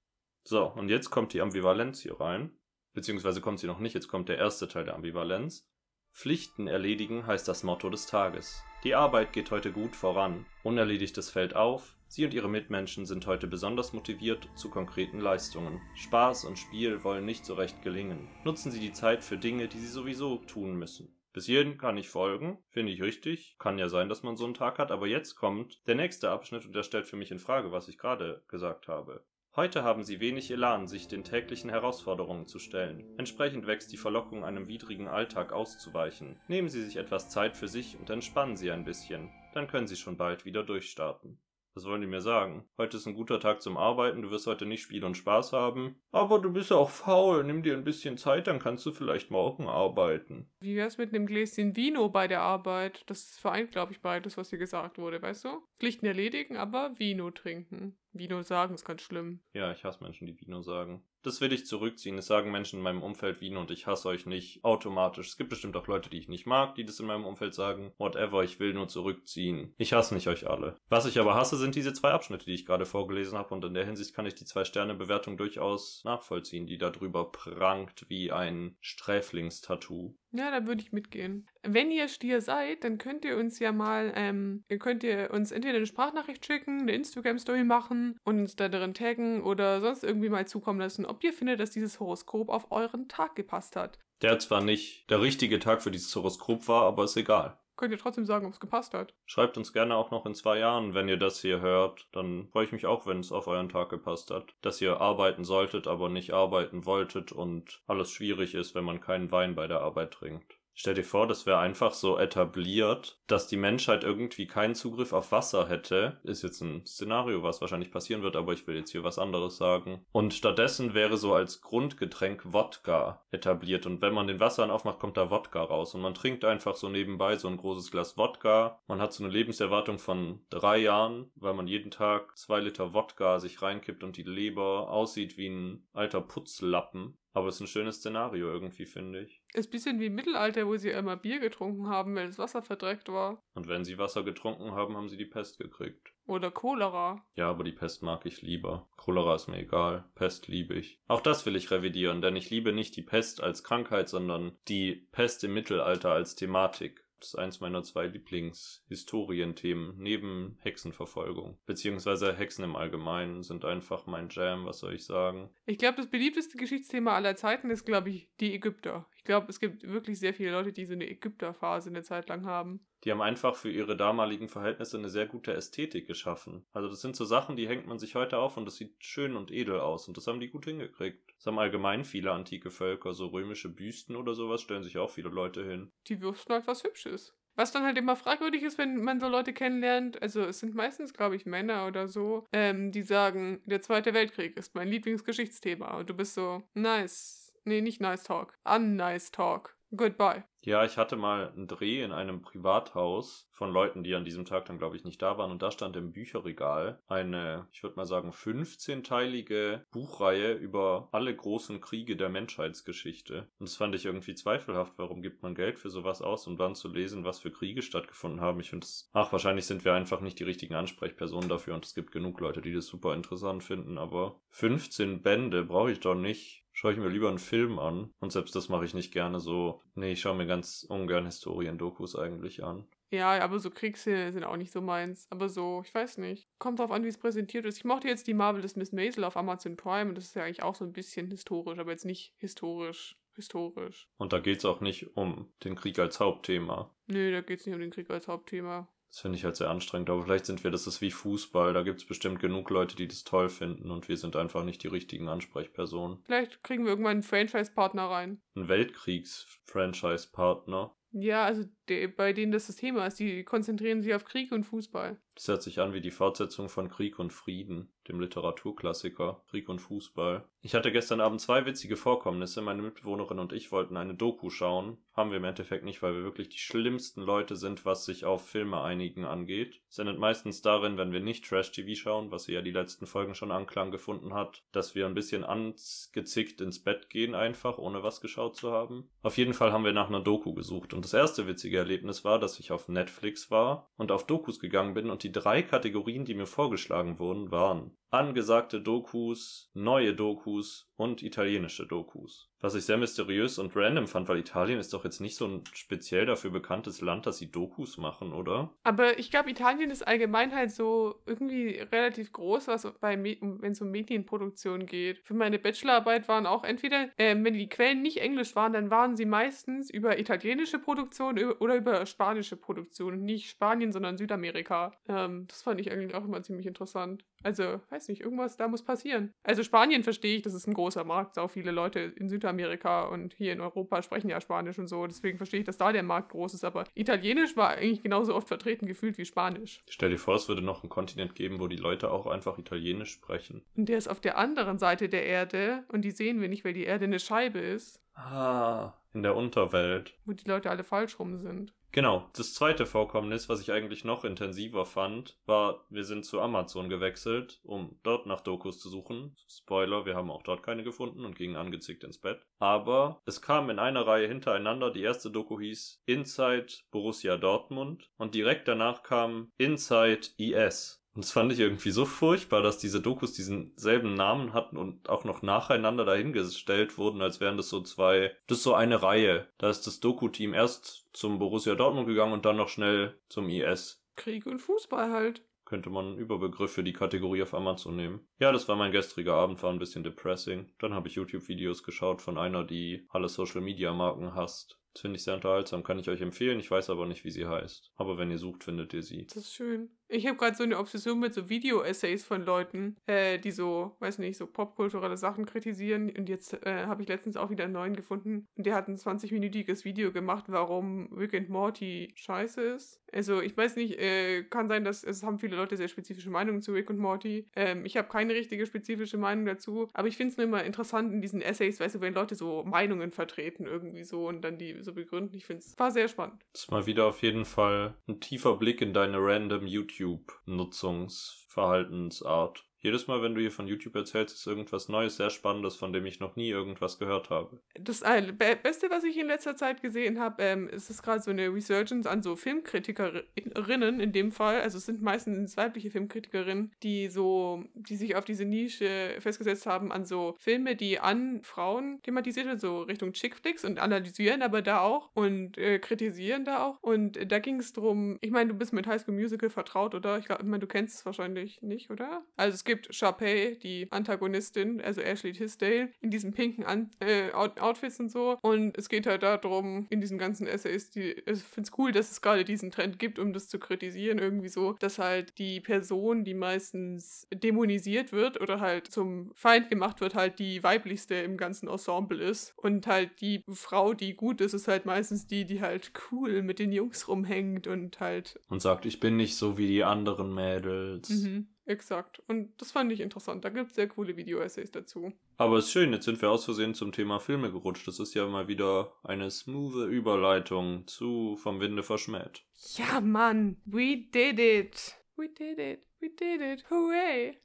So, und jetzt kommt die Ambivalenz hier rein. Beziehungsweise kommt sie noch nicht, jetzt kommt der erste Teil der Ambivalenz. Pflichten erledigen heißt das Motto des Tages. Die Arbeit geht heute gut voran. Unerledigtes fällt auf. Sie und ihre Mitmenschen sind heute besonders motiviert zu konkreten Leistungen. Spaß und Spiel wollen nicht so recht gelingen. Nutzen Sie die Zeit für Dinge, die Sie sowieso tun müssen. Bis hierhin kann ich folgen, finde ich richtig. Kann ja sein, dass man so einen Tag hat, aber jetzt kommt der nächste Abschnitt und der stellt für mich in Frage, was ich gerade gesagt habe. Heute haben sie wenig Elan, sich den täglichen Herausforderungen zu stellen. Entsprechend wächst die Verlockung, einem widrigen Alltag auszuweichen. Nehmen Sie sich etwas Zeit für sich und entspannen Sie ein bisschen, dann können Sie schon bald wieder durchstarten. Was wollen die mir sagen? Heute ist ein guter Tag zum Arbeiten, du wirst heute nicht Spiel und Spaß haben. Aber du bist auch faul, nimm dir ein bisschen Zeit, dann kannst du vielleicht morgen arbeiten. Wie wär's mit einem Gläschen Vino bei der Arbeit? Das vereint, glaube ich, beides, was hier gesagt wurde, weißt du? Pflichten erledigen, aber Vino trinken. Vino sagen ist ganz schlimm. Ja, ich hasse Menschen, die Vino sagen. Das will ich zurückziehen. Es sagen Menschen in meinem Umfeld Vino und ich hasse euch nicht automatisch. Es gibt bestimmt auch Leute, die ich nicht mag, die das in meinem Umfeld sagen. Whatever, ich will nur zurückziehen. Ich hasse nicht euch alle. Was ich aber hasse, sind diese zwei Abschnitte, die ich gerade vorgelesen habe und in der Hinsicht kann ich die Zwei-Sterne-Bewertung durchaus nachvollziehen, die da drüber prangt wie ein Sträflingstattoo. Ja, da würde ich mitgehen. Wenn ihr Stier seid, dann könnt ihr uns ja mal, ähm, ihr könnt ihr uns entweder eine Sprachnachricht schicken, eine Instagram-Story machen und uns da drin taggen oder sonst irgendwie mal zukommen lassen, ob ihr findet, dass dieses Horoskop auf euren Tag gepasst hat. Der zwar nicht der richtige Tag für dieses Horoskop war, aber ist egal. Könnt ihr trotzdem sagen, ob es gepasst hat. Schreibt uns gerne auch noch in zwei Jahren, wenn ihr das hier hört. Dann freue ich mich auch, wenn es auf euren Tag gepasst hat. Dass ihr arbeiten solltet, aber nicht arbeiten wolltet und alles schwierig ist, wenn man keinen Wein bei der Arbeit trinkt. Stell dir vor, das wäre einfach so etabliert, dass die Menschheit irgendwie keinen Zugriff auf Wasser hätte. Ist jetzt ein Szenario, was wahrscheinlich passieren wird, aber ich will jetzt hier was anderes sagen. Und stattdessen wäre so als Grundgetränk Wodka etabliert. Und wenn man den Wasserhahn aufmacht, kommt da Wodka raus. Und man trinkt einfach so nebenbei so ein großes Glas Wodka. Man hat so eine Lebenserwartung von drei Jahren, weil man jeden Tag zwei Liter Wodka sich reinkippt und die Leber aussieht wie ein alter Putzlappen. Aber es ist ein schönes Szenario irgendwie, finde ich. Ist ein bisschen wie im Mittelalter, wo sie immer Bier getrunken haben, weil das Wasser verdreckt war. Und wenn sie Wasser getrunken haben, haben sie die Pest gekriegt. Oder Cholera. Ja, aber die Pest mag ich lieber. Cholera ist mir egal. Pest liebe ich. Auch das will ich revidieren, denn ich liebe nicht die Pest als Krankheit, sondern die Pest im Mittelalter als Thematik. Ist eins meiner zwei Lieblingshistorienthemen neben Hexenverfolgung. Beziehungsweise Hexen im Allgemeinen sind einfach mein Jam, was soll ich sagen. Ich glaube, das beliebteste Geschichtsthema aller Zeiten ist, glaube ich, die Ägypter. Ich glaube, es gibt wirklich sehr viele Leute, die so eine Ägypterphase eine Zeit lang haben. Die haben einfach für ihre damaligen Verhältnisse eine sehr gute Ästhetik geschaffen. Also das sind so Sachen, die hängt man sich heute auf und das sieht schön und edel aus und das haben die gut hingekriegt. Das haben allgemein viele antike Völker, so römische Büsten oder sowas stellen sich auch viele Leute hin. Die wüssten halt was Hübsches. Was dann halt immer fragwürdig ist, wenn man so Leute kennenlernt, also es sind meistens, glaube ich, Männer oder so, ähm, die sagen, der Zweite Weltkrieg ist mein Lieblingsgeschichtsthema. Und du bist so, nice. Nee, nicht nice talk. Unnice talk. Goodbye. Ja, ich hatte mal einen Dreh in einem Privathaus von Leuten, die an diesem Tag dann, glaube ich, nicht da waren. Und da stand im Bücherregal eine, ich würde mal sagen, 15-teilige Buchreihe über alle großen Kriege der Menschheitsgeschichte. Und das fand ich irgendwie zweifelhaft. Warum gibt man Geld für sowas aus, um dann zu lesen, was für Kriege stattgefunden haben? Ich finde es, ach, wahrscheinlich sind wir einfach nicht die richtigen Ansprechpersonen dafür. Und es gibt genug Leute, die das super interessant finden. Aber 15 Bände brauche ich doch nicht schaue ich mir lieber einen Film an. Und selbst das mache ich nicht gerne so. Nee, ich schaue mir ganz ungern Historiendokus eigentlich an. Ja, aber so Kriegsszenen sind auch nicht so meins. Aber so, ich weiß nicht. Kommt drauf an, wie es präsentiert ist. Ich mochte jetzt die Marvelous Miss Maisel auf Amazon Prime und das ist ja eigentlich auch so ein bisschen historisch, aber jetzt nicht historisch. Historisch. Und da geht's auch nicht um den Krieg als Hauptthema. Nö, da geht's nicht um den Krieg als Hauptthema. Das finde ich halt sehr anstrengend, aber vielleicht sind wir, das ist wie Fußball, da gibt es bestimmt genug Leute, die das toll finden und wir sind einfach nicht die richtigen Ansprechpersonen. Vielleicht kriegen wir irgendwann einen Franchise-Partner rein. Ein Weltkriegs-Franchise-Partner. Ja, also die, bei denen das das Thema ist, die konzentrieren sich auf Krieg und Fußball. Das hört sich an wie die Fortsetzung von Krieg und Frieden, dem Literaturklassiker Krieg und Fußball. Ich hatte gestern Abend zwei witzige Vorkommnisse. Meine Mitbewohnerin und ich wollten eine Doku schauen. Haben wir im Endeffekt nicht, weil wir wirklich die schlimmsten Leute sind, was sich auf Filme einigen angeht. Es endet meistens darin, wenn wir nicht Trash-TV schauen, was ja die letzten Folgen schon Anklang gefunden hat, dass wir ein bisschen angezickt ins Bett gehen einfach, ohne was geschaut zu haben. Auf jeden Fall haben wir nach einer Doku gesucht. Und das erste witzige Erlebnis war, dass ich auf Netflix war und auf Dokus gegangen bin und die drei Kategorien, die mir vorgeschlagen wurden, waren angesagte Dokus, neue Dokus und italienische Dokus. Was ich sehr mysteriös und random fand, weil Italien ist doch jetzt nicht so ein speziell dafür bekanntes Land, dass sie Dokus machen, oder? Aber ich glaube, Italien ist allgemein halt so irgendwie relativ groß, was bei wenn es um Medienproduktion geht. Für meine Bachelorarbeit waren auch entweder, äh, wenn die Quellen nicht englisch waren, dann waren sie meistens über italienische Produktion oder über spanische Produktion. Nicht Spanien, sondern Südamerika. Ähm, das fand ich eigentlich auch immer ziemlich interessant. Also, weiß nicht, irgendwas da muss passieren. Also Spanien verstehe ich, das ist ein großer Markt. Auch viele Leute in Südamerika und hier in Europa sprechen ja Spanisch und so. Deswegen verstehe ich, dass da der Markt groß ist. Aber Italienisch war eigentlich genauso oft vertreten gefühlt wie Spanisch. Stell dir vor, es würde noch einen Kontinent geben, wo die Leute auch einfach Italienisch sprechen. Und der ist auf der anderen Seite der Erde und die sehen wir nicht, weil die Erde eine Scheibe ist, Ah, in der Unterwelt. wo die Leute alle falsch rum sind. Genau. Das zweite Vorkommnis, was ich eigentlich noch intensiver fand, war, wir sind zu Amazon gewechselt, um dort nach Dokus zu suchen. Spoiler, wir haben auch dort keine gefunden und gingen angezickt ins Bett. Aber es kam in einer Reihe hintereinander. Die erste Doku hieß Inside Borussia Dortmund und direkt danach kam Inside IS. Und das fand ich irgendwie so furchtbar, dass diese Dokus diesen selben Namen hatten und auch noch nacheinander dahingestellt wurden, als wären das so zwei, das ist so eine Reihe. Da ist das Doku-Team erst zum Borussia Dortmund gegangen und dann noch schnell zum IS. Krieg und Fußball halt. Könnte man einen Überbegriff für die Kategorie auf Amazon nehmen. Ja, das war mein gestriger Abend, war ein bisschen depressing. Dann habe ich YouTube-Videos geschaut von einer, die alle Social-Media-Marken hasst. Das finde ich sehr unterhaltsam, kann ich euch empfehlen. Ich weiß aber nicht, wie sie heißt. Aber wenn ihr sucht, findet ihr sie. Das ist schön. Ich habe gerade so eine Obsession mit so Video-Essays von Leuten, äh, die so, weiß nicht, so popkulturelle Sachen kritisieren. Und jetzt äh, habe ich letztens auch wieder einen neuen gefunden. Und der hat ein 20-minütiges Video gemacht, warum Rick and Morty scheiße ist. Also ich weiß nicht, äh, kann sein, dass es haben viele Leute sehr spezifische Meinungen zu Rick und Morty. Ähm, ich habe keine richtige spezifische Meinung dazu. Aber ich finde es nur immer interessant in diesen Essays, weißt du, wenn Leute so Meinungen vertreten irgendwie so und dann die so begründen. Ich finde es war sehr spannend. Das ist mal wieder auf jeden Fall ein tiefer Blick in deine random YouTube-Nutzungsverhaltensart. Jedes Mal, wenn du hier von YouTube erzählst, ist irgendwas Neues, sehr Spannendes, von dem ich noch nie irgendwas gehört habe. Das äh, Be Beste, was ich in letzter Zeit gesehen habe, ähm, ist es gerade so eine Resurgence an so Filmkritikerinnen in dem Fall. Also es sind meistens weibliche Filmkritikerinnen, die so, die sich auf diese Nische festgesetzt haben an so Filme, die an Frauen thematisiert werden, so Richtung Chickflicks und analysieren aber da auch und äh, kritisieren da auch. Und äh, da ging es drum, ich meine, du bist mit High School Musical vertraut, oder? Ich glaube, ich meine, du kennst es wahrscheinlich nicht, oder? Also es gibt Sharpay, die Antagonistin, also Ashley Tisdale, in diesen pinken An äh, Out Outfits und so. Und es geht halt darum, in diesen ganzen Essays, die, ich finde es cool, dass es gerade diesen Trend gibt, um das zu kritisieren, irgendwie so, dass halt die Person, die meistens dämonisiert wird oder halt zum Feind gemacht wird, halt die weiblichste im ganzen Ensemble ist. Und halt die Frau, die gut ist, ist halt meistens die, die halt cool mit den Jungs rumhängt und halt Und sagt, ich bin nicht so wie die anderen Mädels. Mhm, exakt. Und das fand ich interessant. Da gibt es sehr coole Video-Essays dazu. Aber ist schön, jetzt sind wir aus Versehen zum Thema Filme gerutscht. Das ist ja mal wieder eine smoothe Überleitung zu Vom Winde verschmäht. Ja, Mann, we did it. We did it. We did it. Hooray.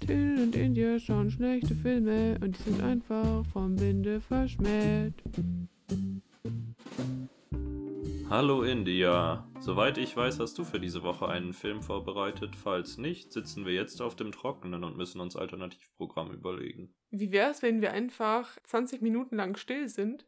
Till und India schauen schlechte Filme und die sind einfach vom Winde verschmäht. Hallo India. Soweit ich weiß, hast du für diese Woche einen Film vorbereitet. Falls nicht, sitzen wir jetzt auf dem Trockenen und müssen uns Alternativprogramm überlegen. Wie wär's, wenn wir einfach 20 Minuten lang still sind?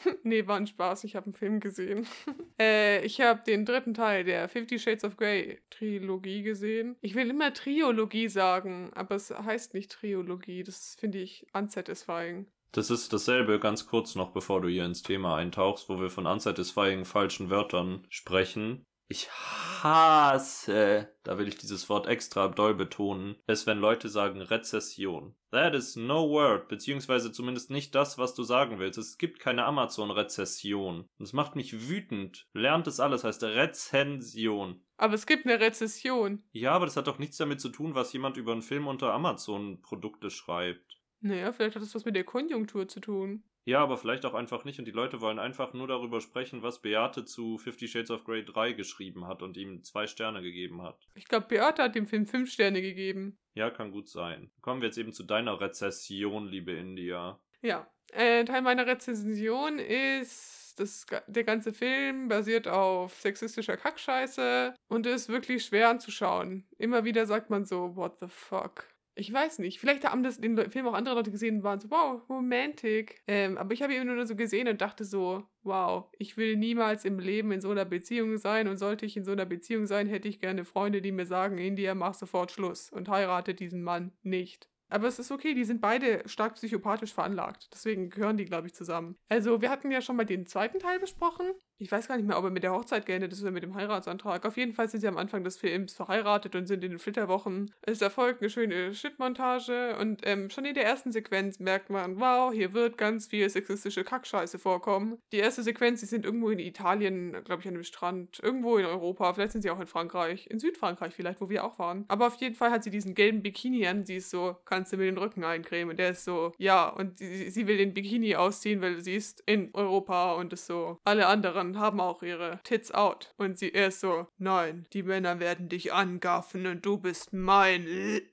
(laughs) nee, war ein Spaß. Ich habe einen Film gesehen. (laughs) äh, ich habe den dritten Teil der Fifty Shades of Grey Trilogie gesehen. Ich will immer Triologie sagen, aber es heißt nicht Triologie. Das finde ich unsatisfying. Das ist dasselbe, ganz kurz noch, bevor du hier ins Thema eintauchst, wo wir von unsatisfying falschen Wörtern sprechen. Ich hasse, da will ich dieses Wort extra doll betonen, es, wenn Leute sagen Rezession. That is no word, beziehungsweise zumindest nicht das, was du sagen willst. Es gibt keine Amazon-Rezession. Das macht mich wütend. Lernt es alles, heißt Rezension. Aber es gibt eine Rezession. Ja, aber das hat doch nichts damit zu tun, was jemand über einen Film unter Amazon-Produkte schreibt. Naja, vielleicht hat das was mit der Konjunktur zu tun. Ja, aber vielleicht auch einfach nicht. Und die Leute wollen einfach nur darüber sprechen, was Beate zu Fifty Shades of Grey 3 geschrieben hat und ihm zwei Sterne gegeben hat. Ich glaube, Beate hat dem Film fünf Sterne gegeben. Ja, kann gut sein. Kommen wir jetzt eben zu deiner Rezession, liebe India. Ja, äh, Teil meiner Rezension ist, das, der ganze Film basiert auf sexistischer Kackscheiße und ist wirklich schwer anzuschauen. Immer wieder sagt man so, what the fuck. Ich weiß nicht. Vielleicht haben das den Le- Film auch andere Leute gesehen und waren so, wow, romantic. Ähm, aber ich habe ihn nur so gesehen und dachte so, wow, ich will niemals im Leben in so einer Beziehung sein und sollte ich in so einer Beziehung sein, hätte ich gerne Freunde, die mir sagen, India, mach sofort Schluss und heirate diesen Mann nicht. Aber es ist okay, die sind beide stark psychopathisch veranlagt. Deswegen gehören die, glaube ich, zusammen. Also, wir hatten ja schon mal den zweiten Teil besprochen. Ich weiß gar nicht mehr, ob er mit der Hochzeit geendet ist oder mit dem Heiratsantrag. Auf jeden Fall sind sie am Anfang des Films verheiratet und sind in den Flitterwochen. Es erfolgt eine schöne Shitmontage und ähm, schon in der ersten Sequenz merkt man, wow, hier wird ganz viel sexistische Kackscheiße vorkommen. Die erste Sequenz, sie sind irgendwo in Italien, glaube ich, an einem Strand, irgendwo in Europa, vielleicht sind sie auch in Frankreich, in Südfrankreich vielleicht, wo wir auch waren. Aber auf jeden Fall hat sie diesen gelben Bikini an, sie ist so, kannst du mir den Rücken eincremen? Und der ist so, ja, und sie, sie will den Bikini ausziehen, weil sie ist in Europa und ist so, alle anderen haben auch ihre Tits out. Und sie er ist so, nein, die Männer werden dich angaffen und du bist mein. (clears throat)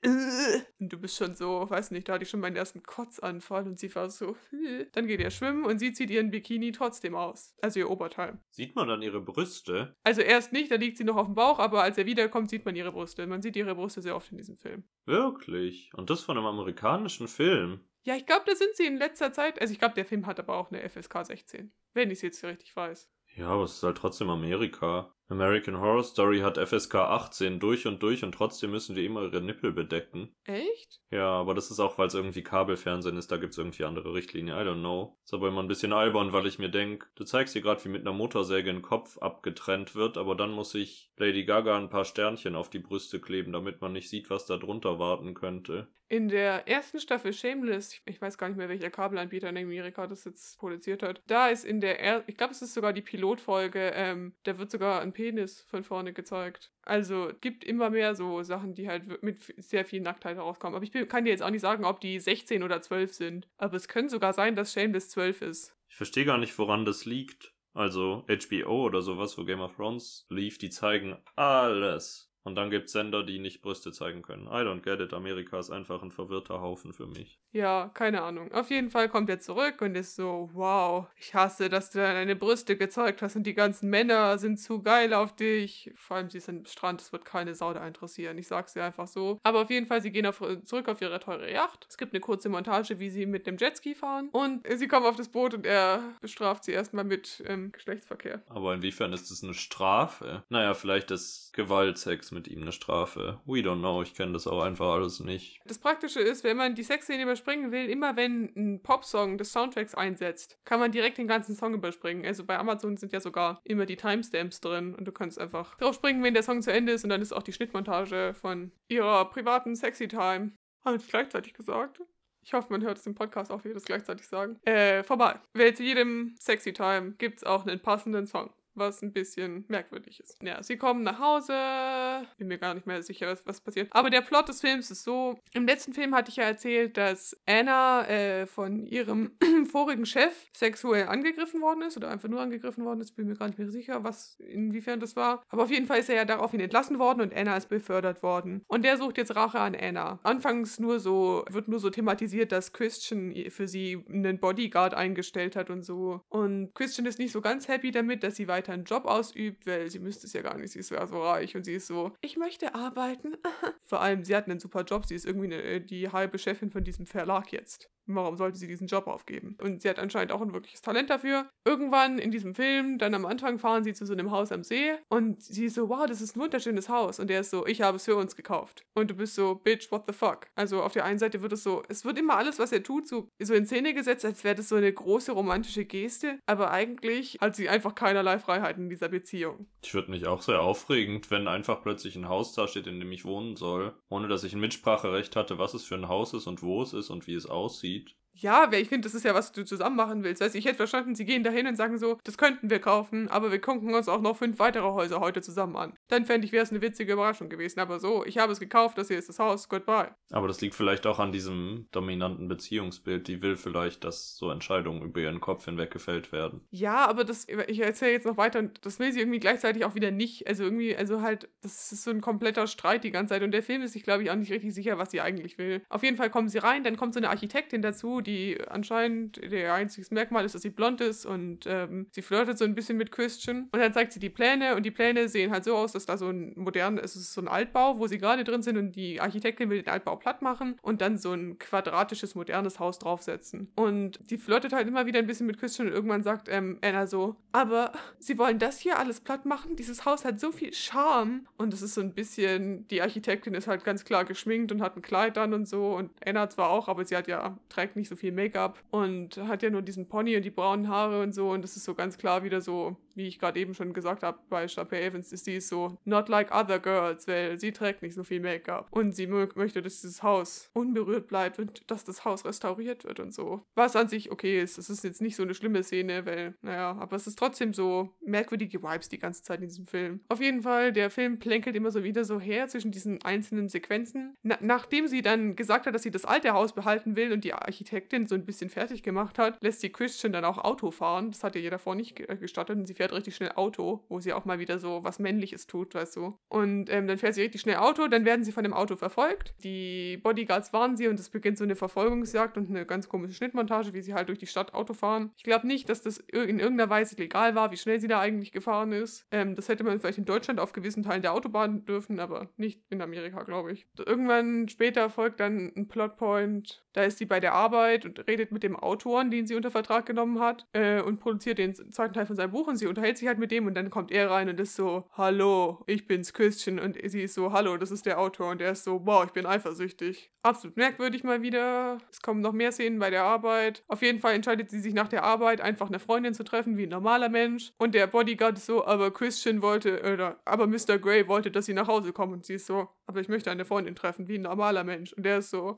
Und du bist schon so, weiß nicht, da hatte ich schon meinen ersten Kotzanfall und sie war so, (clears throat) dann geht er schwimmen und sie zieht ihren Bikini trotzdem aus. Also ihr Oberteil. Sieht man dann ihre Brüste? Also erst nicht, da liegt sie noch auf dem Bauch, aber als er wiederkommt, sieht man ihre Brüste. Man sieht ihre Brüste sehr oft in diesem Film. Wirklich? Und das von einem amerikanischen Film? Ja, ich glaube, da sind sie in letzter Zeit. Also ich glaube, der Film hat aber auch eine FSK 16. Wenn ich es jetzt richtig weiß. Ja, aber es ist halt trotzdem Amerika. American Horror Story hat FSK 18 durch und durch und trotzdem müssen die immer ihre Nippel bedecken. Echt? Ja, aber das ist auch, weil es irgendwie Kabelfernsehen ist, da gibt's irgendwie andere Richtlinien. I don't know. Ist aber immer ein bisschen albern, weil ich mir denk, du zeigst dir gerade, wie mit einer Motorsäge ein Kopf abgetrennt wird, aber dann muss ich Lady Gaga ein paar Sternchen auf die Brüste kleben, damit man nicht sieht, was da drunter warten könnte. In der ersten Staffel Shameless, ich weiß gar nicht mehr, welcher Kabelanbieter in Amerika das jetzt produziert hat, da ist in der, er ich glaube, es ist sogar die Pilotfolge, ähm, da wird sogar ein Penis von vorne gezeigt. Also gibt immer mehr so Sachen, die halt mit sehr viel Nacktheit herauskommen. Aber ich kann dir jetzt auch nicht sagen, ob die 16 oder 12 sind. Aber es könnte sogar sein, dass Shameless 12 ist. Ich verstehe gar nicht, woran das liegt. Also HBO oder sowas, wo Game of Thrones lief, die zeigen alles. Und dann gibt's Sender, die nicht Brüste zeigen können. I don't get it. Amerika ist einfach ein verwirrter Haufen für mich. Ja, keine Ahnung. Auf jeden Fall kommt er zurück und ist so, wow, ich hasse, dass du deine Brüste gezeigt hast und die ganzen Männer sind zu geil auf dich. Vor allem, sie ist am Strand, es wird keine Sau da interessieren. Ich sag's dir einfach so. Aber auf jeden Fall, sie gehen auf, zurück auf ihre teure Yacht. Es gibt eine kurze Montage, wie sie mit dem Jetski fahren. Und sie kommen auf das Boot und er bestraft sie erstmal mit ähm, Geschlechtsverkehr. Aber inwiefern ist das eine Strafe? Naja, vielleicht ist Gewaltsex mit ihm eine Strafe. We don't know, ich kenne das auch einfach alles nicht. Das Praktische ist, wenn man die Sexszene überspringen will, immer wenn ein Popsong des Soundtracks einsetzt, kann man direkt den ganzen Song überspringen. Also bei Amazon sind ja sogar immer die Timestamps drin und du kannst einfach drauf springen, wenn der Song zu Ende ist und dann ist auch die Schnittmontage von ihrer privaten Sexy Time. Habe ich gleichzeitig gesagt? Ich hoffe, man hört es im Podcast auch, wie wir das gleichzeitig sagen. Äh, vorbei. Weil zu jedem Sexy Time gibt es auch einen passenden Song was ein bisschen merkwürdig ist. Ja, sie kommen nach Hause. Bin mir gar nicht mehr sicher, was, was passiert. Aber der Plot des Films ist so: Im letzten Film hatte ich ja erzählt, dass Anna äh, von ihrem (clears throat) vorigen Chef sexuell angegriffen worden ist oder einfach nur angegriffen worden ist. Bin mir gar nicht mehr sicher, was inwiefern das war. Aber auf jeden Fall ist er ja daraufhin entlassen worden und Anna ist befördert worden. Und der sucht jetzt Rache an Anna. Anfangs nur so, wird nur so thematisiert, dass Christian für sie einen Bodyguard eingestellt hat und so. Und Christian ist nicht so ganz happy damit, dass sie weiter weiter einen Job ausübt, weil sie müsste es ja gar nicht, sie ist ja so reich und sie ist so, ich möchte arbeiten. (laughs) Vor allem, sie hat einen super Job, sie ist irgendwie eine, die halbe Chefin von diesem Verlag jetzt. Warum sollte sie diesen Job aufgeben? Und sie hat anscheinend auch ein wirkliches Talent dafür. Irgendwann in diesem Film, dann am Anfang fahren sie zu so einem Haus am See und sie ist so, wow, das ist ein wunderschönes Haus. Und der ist so, ich habe es für uns gekauft. Und du bist so, bitch, what the fuck? Also auf der einen Seite wird es so, es wird immer alles, was er tut, so, so in Szene gesetzt, als wäre das so eine große romantische Geste. Aber eigentlich hat sie einfach keinerlei Freiheiten in dieser Beziehung. Ich würde mich auch sehr aufregend, wenn einfach plötzlich ein Haus da steht, in dem ich wohnen soll, ohne dass ich ein Mitspracherecht hatte, was es für ein Haus ist und wo es ist und wie es aussieht. Ja, weil ich finde, das ist ja, was du zusammen machen willst. Weißt, ich hätte verstanden, sie gehen dahin und sagen so, das könnten wir kaufen, aber wir gucken uns auch noch fünf weitere Häuser heute zusammen an. Dann fände ich, wäre es eine witzige Überraschung gewesen. Aber so, ich habe es gekauft, das hier ist das Haus, goodbye. Aber das liegt vielleicht auch an diesem dominanten Beziehungsbild. Die will vielleicht, dass so Entscheidungen über ihren Kopf hinweg gefällt werden. Ja, aber das, ich erzähle jetzt noch weiter und das will sie irgendwie gleichzeitig auch wieder nicht. Also irgendwie, also halt, das ist so ein kompletter Streit die ganze Zeit und der Film ist sich, glaube ich, auch nicht richtig sicher, was sie eigentlich will. Auf jeden Fall kommen sie rein, dann kommt so eine Architektin dazu, die anscheinend der einziges Merkmal ist, dass sie blond ist und ähm, sie flirtet so ein bisschen mit Christian. Und dann zeigt sie die Pläne und die Pläne sehen halt so aus, dass da so ein moderner, es ist so ein Altbau, wo sie gerade drin sind und die Architektin will den Altbau platt machen und dann so ein quadratisches, modernes Haus draufsetzen. Und sie flirtet halt immer wieder ein bisschen mit Christian und irgendwann sagt ähm, Anna so, aber sie wollen das hier alles platt machen? Dieses Haus hat so viel Charme. Und es ist so ein bisschen, die Architektin ist halt ganz klar geschminkt und hat ein Kleid dann und so und Anna zwar auch, aber sie hat ja, trägt nicht so viel Make-up und hat ja nur diesen Pony und die braunen Haare und so und das ist so ganz klar wieder so, wie ich gerade eben schon gesagt habe, bei Chappelle Evans ist sie so not like other girls, weil sie trägt nicht so viel Make-up und sie möchte, dass dieses Haus unberührt bleibt und dass das Haus restauriert wird und so. Was an sich okay ist, es ist jetzt nicht so eine schlimme Szene, weil, naja, aber es ist trotzdem so merkwürdige Vibes die ganze Zeit in diesem Film. Auf jeden Fall, der Film plänkelt immer so wieder so her zwischen diesen einzelnen Sequenzen. Na, nachdem sie dann gesagt hat, dass sie das alte Haus behalten will und die Architektin so ein bisschen fertig gemacht hat, lässt sie Christian dann auch Auto fahren. Das hat ihr davor nicht gestattet und sie fährt richtig schnell Auto, wo sie auch mal wieder so was Männliches tut, weißt du. Und ähm, dann fährt sie richtig schnell Auto, dann werden sie von dem Auto verfolgt. Die Bodyguards warnen sie und es beginnt so eine Verfolgungsjagd und eine ganz komische Schnittmontage, wie sie halt durch die Stadt Auto fahren. Ich glaube nicht, dass das in irgendeiner Weise legal war, wie schnell sie da eigentlich gefahren ist. Ähm, das hätte man vielleicht in Deutschland auf gewissen Teilen der Autobahn dürfen, aber nicht in Amerika, glaube ich. Irgendwann später folgt dann ein Plotpoint. Da ist sie bei der Arbeit und redet mit dem Autoren, den sie unter Vertrag genommen hat, äh, und produziert den zweiten Teil von seinem Buch und sie unterhält sich halt mit dem und dann kommt er rein und ist so, hallo, ich bin's Christian und sie ist so, hallo, das ist der Autor und er ist so, wow, ich bin eifersüchtig. Absolut merkwürdig mal wieder. Es kommen noch mehr Szenen bei der Arbeit. Auf jeden Fall entscheidet sie sich nach der Arbeit einfach eine Freundin zu treffen, wie ein normaler Mensch. Und der Bodyguard ist so, aber Christian wollte, oder, aber Mr. Grey wollte, dass sie nach Hause kommen und sie ist so, aber ich möchte eine Freundin treffen, wie ein normaler Mensch. Und der ist so,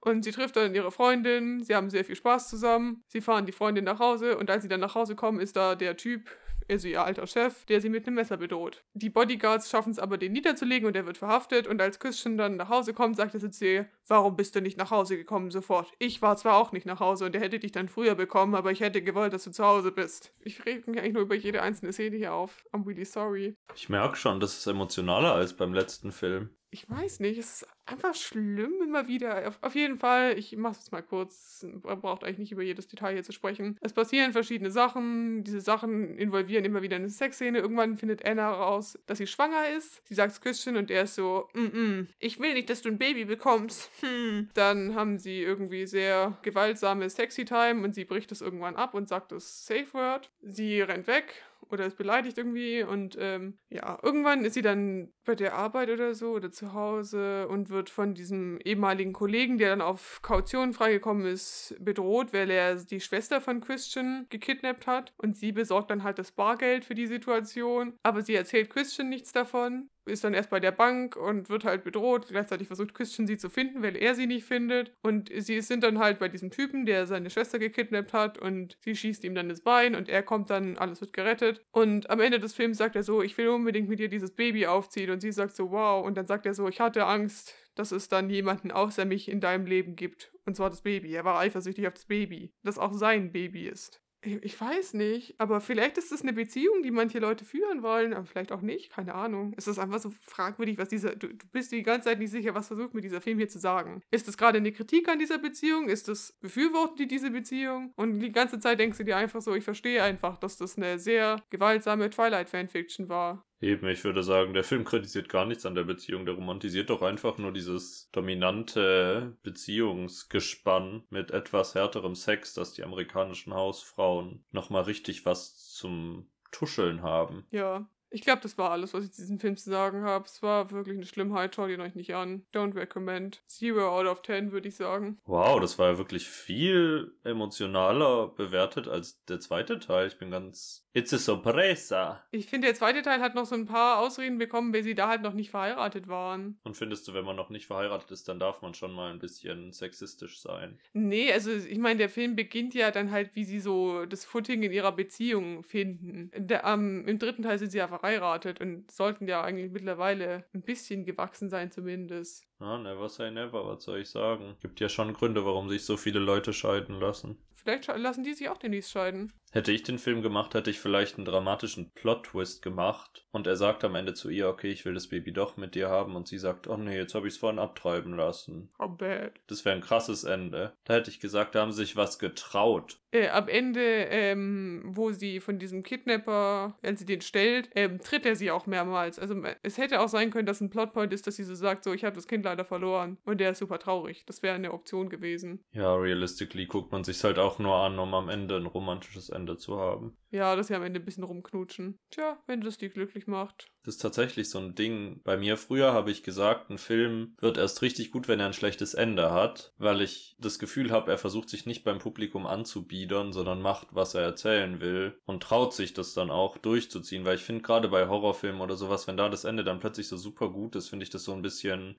und sie trifft dann ihre Freundin, sie haben sehr viel Spaß zusammen, sie fahren die Freundin nach Hause und als sie dann nach Hause kommen, ist da der Typ, also ihr alter Chef, der sie mit einem Messer bedroht. Die Bodyguards schaffen es aber, den niederzulegen und er wird verhaftet und als Christian dann nach Hause kommt, sagt er zu ihr, warum bist du nicht nach Hause gekommen sofort? Ich war zwar auch nicht nach Hause und er hätte dich dann früher bekommen, aber ich hätte gewollt, dass du zu Hause bist. Ich rede mich eigentlich nur über jede einzelne Szene hier auf. I'm really sorry. Ich merke schon, das ist emotionaler als beim letzten Film ich weiß nicht, es ist einfach schlimm immer wieder. Auf, auf jeden Fall, ich mache es mal kurz, man braucht eigentlich nicht über jedes Detail hier zu sprechen. Es passieren verschiedene Sachen, diese Sachen involvieren immer wieder eine Sexszene. Irgendwann findet Anna raus, dass sie schwanger ist. Sie sagt es Christian und er ist so, mm -mm, ich will nicht, dass du ein Baby bekommst. (laughs) Hm. Dann haben sie irgendwie sehr gewaltsame Sexy-Time und sie bricht es irgendwann ab und sagt das Safe Word. Sie rennt weg oder ist beleidigt irgendwie und ähm, ja, irgendwann ist sie dann bei der Arbeit oder so oder zu Hause und wird von diesem ehemaligen Kollegen, der dann auf Kaution freigekommen ist, bedroht, weil er die Schwester von Christian gekidnappt hat. Und sie besorgt dann halt das Bargeld für die Situation, aber sie erzählt Christian nichts davon ist dann erst bei der Bank und wird halt bedroht. Gleichzeitig versucht Christian sie zu finden, weil er sie nicht findet. Und sie sind dann halt bei diesem Typen, der seine Schwester gekidnappt hat und sie schießt ihm dann das Bein und er kommt dann, alles wird gerettet. Und am Ende des Films sagt er so, ich will unbedingt mit dir dieses Baby aufziehen. Und sie sagt so, wow. Und dann sagt er so, ich hatte Angst, dass es dann jemanden außer mich in deinem Leben gibt. Und zwar das Baby. Er war eifersüchtig auf das Baby, das auch sein Baby ist. Ich weiß nicht, aber vielleicht ist es eine Beziehung, die manche Leute führen wollen, aber vielleicht auch nicht, keine Ahnung. Es ist einfach so fragwürdig, was dieser, du, du bist die ganze Zeit nicht sicher, was versucht mir dieser Film hier zu sagen. Ist es gerade eine Kritik an dieser Beziehung? Ist es befürworten die diese Beziehung? Und die ganze Zeit denkst du dir einfach so, ich verstehe einfach, dass das eine sehr gewaltsame Twilight-Fanfiction war. Eben, ich würde sagen, der Film kritisiert gar nichts an der Beziehung. Der romantisiert doch einfach nur dieses dominante Beziehungsgespann mit etwas härterem Sex, dass die amerikanischen Hausfrauen nochmal richtig was zum Tuscheln haben. Ja, ich glaube, das war alles, was ich zu diesem Film zu sagen habe. Es war wirklich eine Schlimmheit. Schaut ihn euch nicht an. Don't recommend. Zero out of ten, würde ich sagen. Wow, das war ja wirklich viel emotionaler bewertet als der zweite Teil. Ich bin ganz It's a sorpresa. Ich finde, der zweite Teil hat noch so ein paar Ausreden bekommen, weil sie da halt noch nicht verheiratet waren. Und findest du, wenn man noch nicht verheiratet ist, dann darf man schon mal ein bisschen sexistisch sein? Nee, also ich meine, der Film beginnt ja dann halt, wie sie so das Footing in ihrer Beziehung finden. Der, ähm, Im dritten Teil sind sie ja verheiratet und sollten ja eigentlich mittlerweile ein bisschen gewachsen sein zumindest. Na, never say never, was soll ich sagen? Gibt ja schon Gründe, warum sich so viele Leute scheiden lassen. Vielleicht lassen die sich auch demnächst scheiden. Hätte ich den Film gemacht, hätte ich vielleicht einen dramatischen Plot-Twist gemacht und er sagt am Ende zu ihr, okay, ich will das Baby doch mit dir haben und sie sagt, oh nee, jetzt habe ich es vorhin abtreiben lassen. How bad. Das wäre ein krasses Ende. Da hätte ich gesagt, da haben sie sich was getraut. Äh, am Ende, ähm, wo sie von diesem Kidnapper, wenn sie den stellt, ähm, tritt er sie auch mehrmals. Also äh, es hätte auch sein können, dass ein Plotpoint ist, dass sie so sagt, so, ich habe das Kind leider verloren. Und der ist super traurig. Das wäre eine Option gewesen. Ja, realistically guckt man sich's halt auch nur an, um am Ende ein romantisches Ende zu haben. Ja, dass sie am Ende ein bisschen rumknutschen. Tja, wenn das die glücklich macht. Das ist tatsächlich so ein Ding. Bei mir früher habe ich gesagt, ein Film wird erst richtig gut, wenn er ein schlechtes Ende hat, weil ich das Gefühl habe, er versucht sich nicht beim Publikum anzubiedern, sondern macht, was er erzählen will und traut sich das dann auch durchzuziehen, weil ich finde gerade bei Horrorfilmen oder sowas, wenn da das Ende dann plötzlich so super gut ist, finde ich das so ein bisschen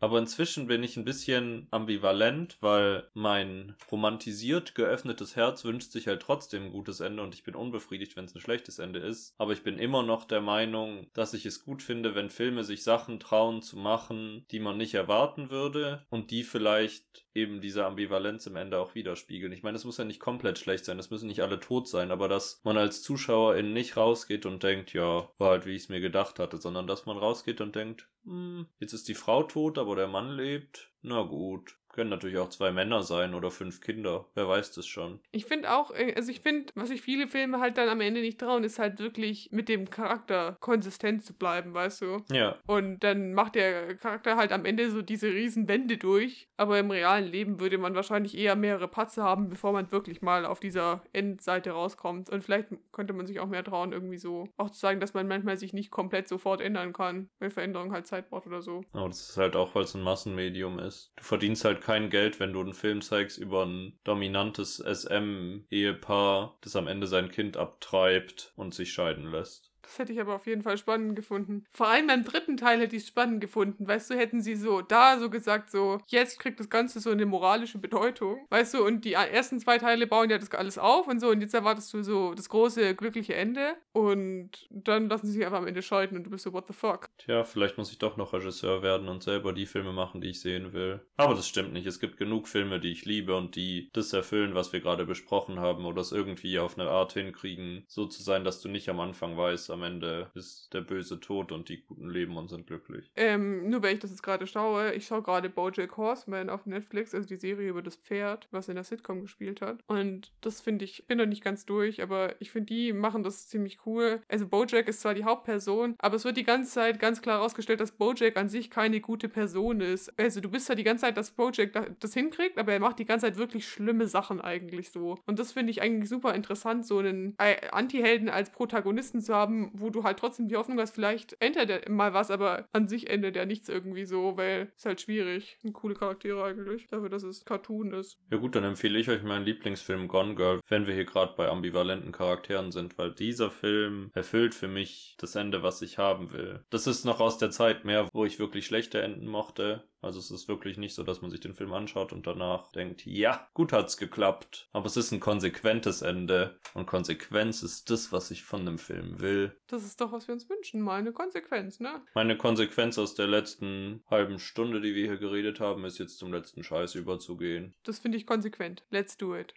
aber inzwischen bin ich ein bisschen ambivalent, weil mein romantisiert geöffnetes Herz wünscht sich halt trotzdem ein gutes Ende und ich bin unbefriedigt, wenn es ein schlechtes Ende ist. Aber ich bin immer noch der Meinung, dass ich es gut finde, wenn Filme sich Sachen trauen zu machen, die man nicht erwarten würde und die vielleicht eben diese Ambivalenz im Ende auch widerspiegeln. Ich meine, es muss ja nicht komplett schlecht sein, es müssen nicht alle tot sein, aber dass man als Zuschauerin nicht rausgeht und denkt, ja, war halt wie ich es mir gedacht hatte, sondern dass man rausgeht und denkt, hm, jetzt ist die Frau tot, aber der Mann lebt. Na gut. Können natürlich auch zwei Männer sein oder fünf Kinder. Wer weiß das schon. Ich finde auch, äh, also ich finde, was sich viele Filme halt dann am Ende nicht trauen, ist halt wirklich mit dem Charakter konsistent zu bleiben, weißt du? Ja. Und dann macht der Charakter halt am Ende so diese riesen Wände durch. Aber im realen Leben würde man wahrscheinlich eher mehrere Patze haben, bevor man wirklich mal auf dieser Endseite rauskommt. Und vielleicht könnte man sich auch mehr trauen, irgendwie so auch zu sagen, dass man manchmal sich nicht komplett sofort ändern kann, weil Veränderung halt Zeit braucht oder so. Aber das ist halt auch, weil es ein Massenmedium ist. Du verdienst halt kein Geld, wenn du einen Film zeigst über ein dominantes SM-Ehepaar, das am Ende sein Kind abtreibt und sich scheiden lässt. Das hätte ich aber auf jeden Fall spannend gefunden. Vor allem beim dritten Teil hätte ich es spannend gefunden. Weißt du, hätten sie so da so gesagt, so, jetzt kriegt das Ganze so eine moralische Bedeutung. Weißt du, und die ersten zwei Teile bauen ja das alles auf und so. Und jetzt erwartest du so das große, glückliche Ende. Und dann lassen sie sich einfach am Ende scheiden und du bist so, what the fuck? Tja, vielleicht muss ich doch noch Regisseur werden und selber die Filme machen, die ich sehen will. Aber das stimmt nicht. Es gibt genug Filme, die ich liebe und die das erfüllen, was wir gerade besprochen haben oder es irgendwie auf eine Art hinkriegen, so zu sein, dass du nicht am Anfang weißt, am Ende ist der Böse tot und die Guten leben und sind glücklich. Ähm, nur weil ich das jetzt gerade schaue, ich schaue gerade Bojack Horseman auf Netflix, also die Serie über das Pferd, was in der Sitcom gespielt hat. Und das finde ich, bin noch nicht ganz durch, aber ich finde, die machen das ziemlich cool. Also Bojack ist zwar die Hauptperson, aber es wird die ganze Zeit ganz klar herausgestellt, dass Bojack an sich keine gute Person ist. Also du bist ja die ganze Zeit, dass Bojack das hinkriegt, aber er macht die ganze Zeit wirklich schlimme Sachen eigentlich so. Und das finde ich eigentlich super interessant, so einen äh, Anti-Helden als Protagonisten zu haben, wo du halt trotzdem die Hoffnung hast, vielleicht ändert er mal was, aber an sich ändert er nichts irgendwie so, weil es halt schwierig. Ein coole Charaktere eigentlich, dafür, dass es Cartoon ist. Ja gut, dann empfehle ich euch meinen Lieblingsfilm Gone Girl, wenn wir hier gerade bei ambivalenten Charakteren sind, weil dieser Film erfüllt für mich das Ende, was ich haben will. Das ist noch aus der Zeit mehr, wo ich wirklich schlechte Enden mochte. Also es ist wirklich nicht so, dass man sich den Film anschaut und danach denkt, ja, gut hat's geklappt. Aber es ist ein konsequentes Ende. Und Konsequenz ist das, was ich von dem Film will. Das ist doch, was wir uns wünschen, mal eine Konsequenz, ne? Meine Konsequenz aus der letzten halben Stunde, die wir hier geredet haben, ist jetzt zum letzten Scheiß überzugehen. Das finde ich konsequent. Let's do it.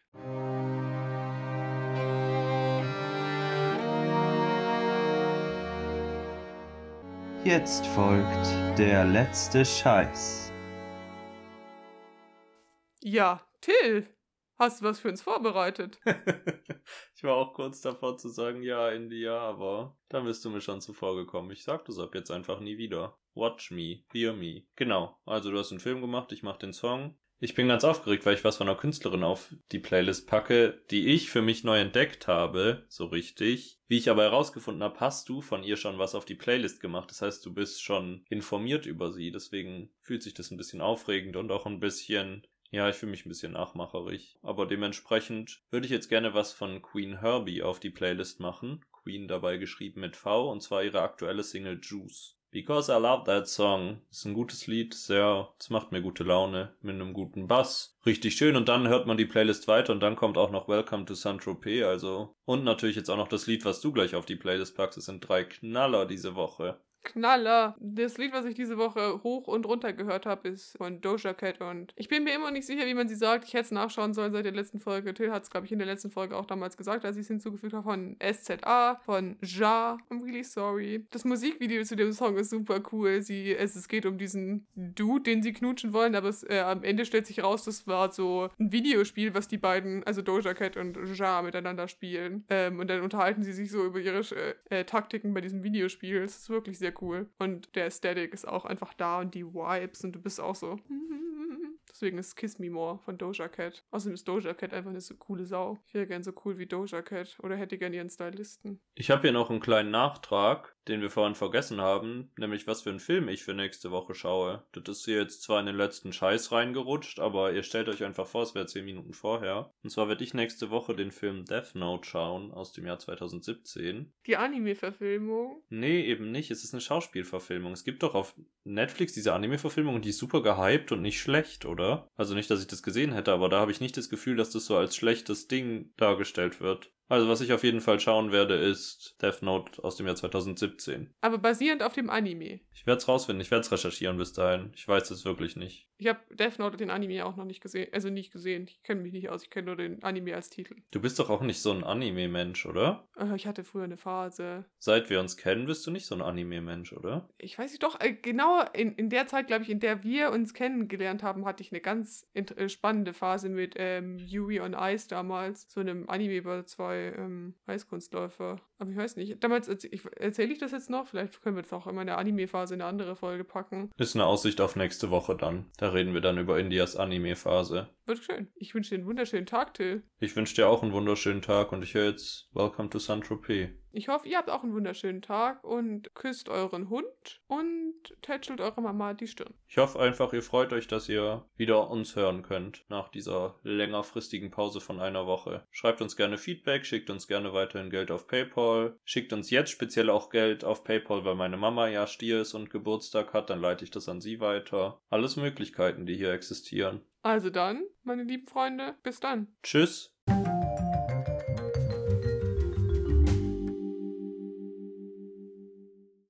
Jetzt folgt der letzte Scheiß. Ja, Till, hast du was für uns vorbereitet? (laughs) ich war auch kurz davor zu sagen, ja, India, aber dann bist du mir schon zuvor gekommen. Ich sag das ab jetzt einfach nie wieder. Watch me, hear me. Genau, also du hast einen Film gemacht, ich mach den Song. Ich bin ganz aufgeregt, weil ich was von einer Künstlerin auf die Playlist packe, die ich für mich neu entdeckt habe, so richtig. Wie ich aber herausgefunden habe, hast du von ihr schon was auf die Playlist gemacht. Das heißt, du bist schon informiert über sie. Deswegen fühlt sich das ein bisschen aufregend und auch ein bisschen, ja, ich fühle mich ein bisschen nachmacherig. Aber dementsprechend würde ich jetzt gerne was von Queen Herbie auf die Playlist machen. Queen dabei geschrieben mit V und zwar ihre aktuelle Single Juice. Because I love that song. Ist ein gutes Lied, sehr, es macht mir gute Laune, mit einem guten Bass. Richtig schön und dann hört man die Playlist weiter und dann kommt auch noch Welcome to Saint-Tropez, also. Und natürlich jetzt auch noch das Lied, was du gleich auf die Playlist packst. Es sind drei Knaller diese Woche. Knaller. Das Lied, was ich diese Woche hoch und runter gehört habe, ist von Doja Cat und ich bin mir immer nicht sicher, wie man sie sagt. Ich hätte es nachschauen sollen seit der letzten Folge. Till hat es, glaube ich, in der letzten Folge auch damals gesagt, als ich es hinzugefügt habe, von SZA, von Ja. I'm really sorry. Das Musikvideo zu dem Song ist super cool. Sie, es, es geht um diesen Dude, den sie knutschen wollen, aber es, äh, am Ende stellt sich raus, das war so ein Videospiel, was die beiden, also Doja Cat und Ja, miteinander spielen. Ähm, und dann unterhalten sie sich so über ihre äh, Taktiken bei diesem Videospiel. Es ist wirklich sehr cool. Und der Aesthetic ist auch einfach da und die Vibes und du bist auch so. (laughs) Deswegen ist Kiss Me More von Doja Cat. Außerdem ist Doja Cat einfach eine so coole Sau. Ich wäre gern so cool wie Doja Cat oder hätte gern ihren Stylisten. Ich habe hier noch einen kleinen Nachtrag, den wir vorhin vergessen haben, nämlich was für einen Film ich für nächste Woche schaue. Das ist hier jetzt zwar in den letzten Scheiß reingerutscht, aber ihr stellt euch einfach vor, es wäre zehn Minuten vorher. Und zwar werde ich nächste Woche den Film Death Note schauen aus dem Jahr 2017. Die Anime-Verfilmung? Nee, eben nicht. Es ist eine Schauspielverfilmung. Es gibt doch auf Netflix diese Anime-Verfilmung und die ist super gehypt und nicht schlecht, oder? Also nicht, dass ich das gesehen hätte, aber da habe ich nicht das Gefühl, dass das so als schlechtes Ding dargestellt wird. Also was ich auf jeden Fall schauen werde, ist Death Note aus dem Jahr 2017. Aber basierend auf dem Anime. Ich werde es rausfinden, ich werde es recherchieren bis dahin. Ich weiß es wirklich nicht. Ich habe Death Note den Anime auch noch nicht gesehen. Also nicht gesehen. Ich kenne mich nicht aus. Ich kenne nur den Anime als Titel. Du bist doch auch nicht so ein Anime-Mensch, oder? Äh, ich hatte früher eine Phase. Seit wir uns kennen, bist du nicht so ein Anime-Mensch, oder? Ich weiß nicht, doch, äh, genau in, in der Zeit, glaube ich, in der wir uns kennengelernt haben, hatte ich eine ganz äh, spannende Phase mit ähm, Yui on Ice damals. So einem Anime über zwei ähm, Eiskunstläufer. Aber ich weiß nicht. Damals erzähle ich das jetzt noch. Vielleicht können wir das auch in meiner Anime-Phase in eine andere Folge packen. Ist eine Aussicht auf nächste Woche dann. Da reden wir dann über Indias Anime-Phase. Wird schön. Ich wünsche dir einen wunderschönen Tag, Till. Ich wünsche dir auch einen wunderschönen Tag und ich höre jetzt Welcome to Saint-Tropez. Ich hoffe, ihr habt auch einen wunderschönen Tag und küsst euren Hund und tätschelt eure Mama die Stirn. Ich hoffe einfach, ihr freut euch, dass ihr wieder uns hören könnt nach dieser längerfristigen Pause von einer Woche. Schreibt uns gerne Feedback, schickt uns gerne weiterhin Geld auf PayPal, schickt uns jetzt speziell auch Geld auf PayPal, weil meine Mama ja Stier ist und Geburtstag hat, dann leite ich das an sie weiter. Alles Möglichkeiten, die hier existieren. Also dann, meine lieben Freunde, bis dann. Tschüss.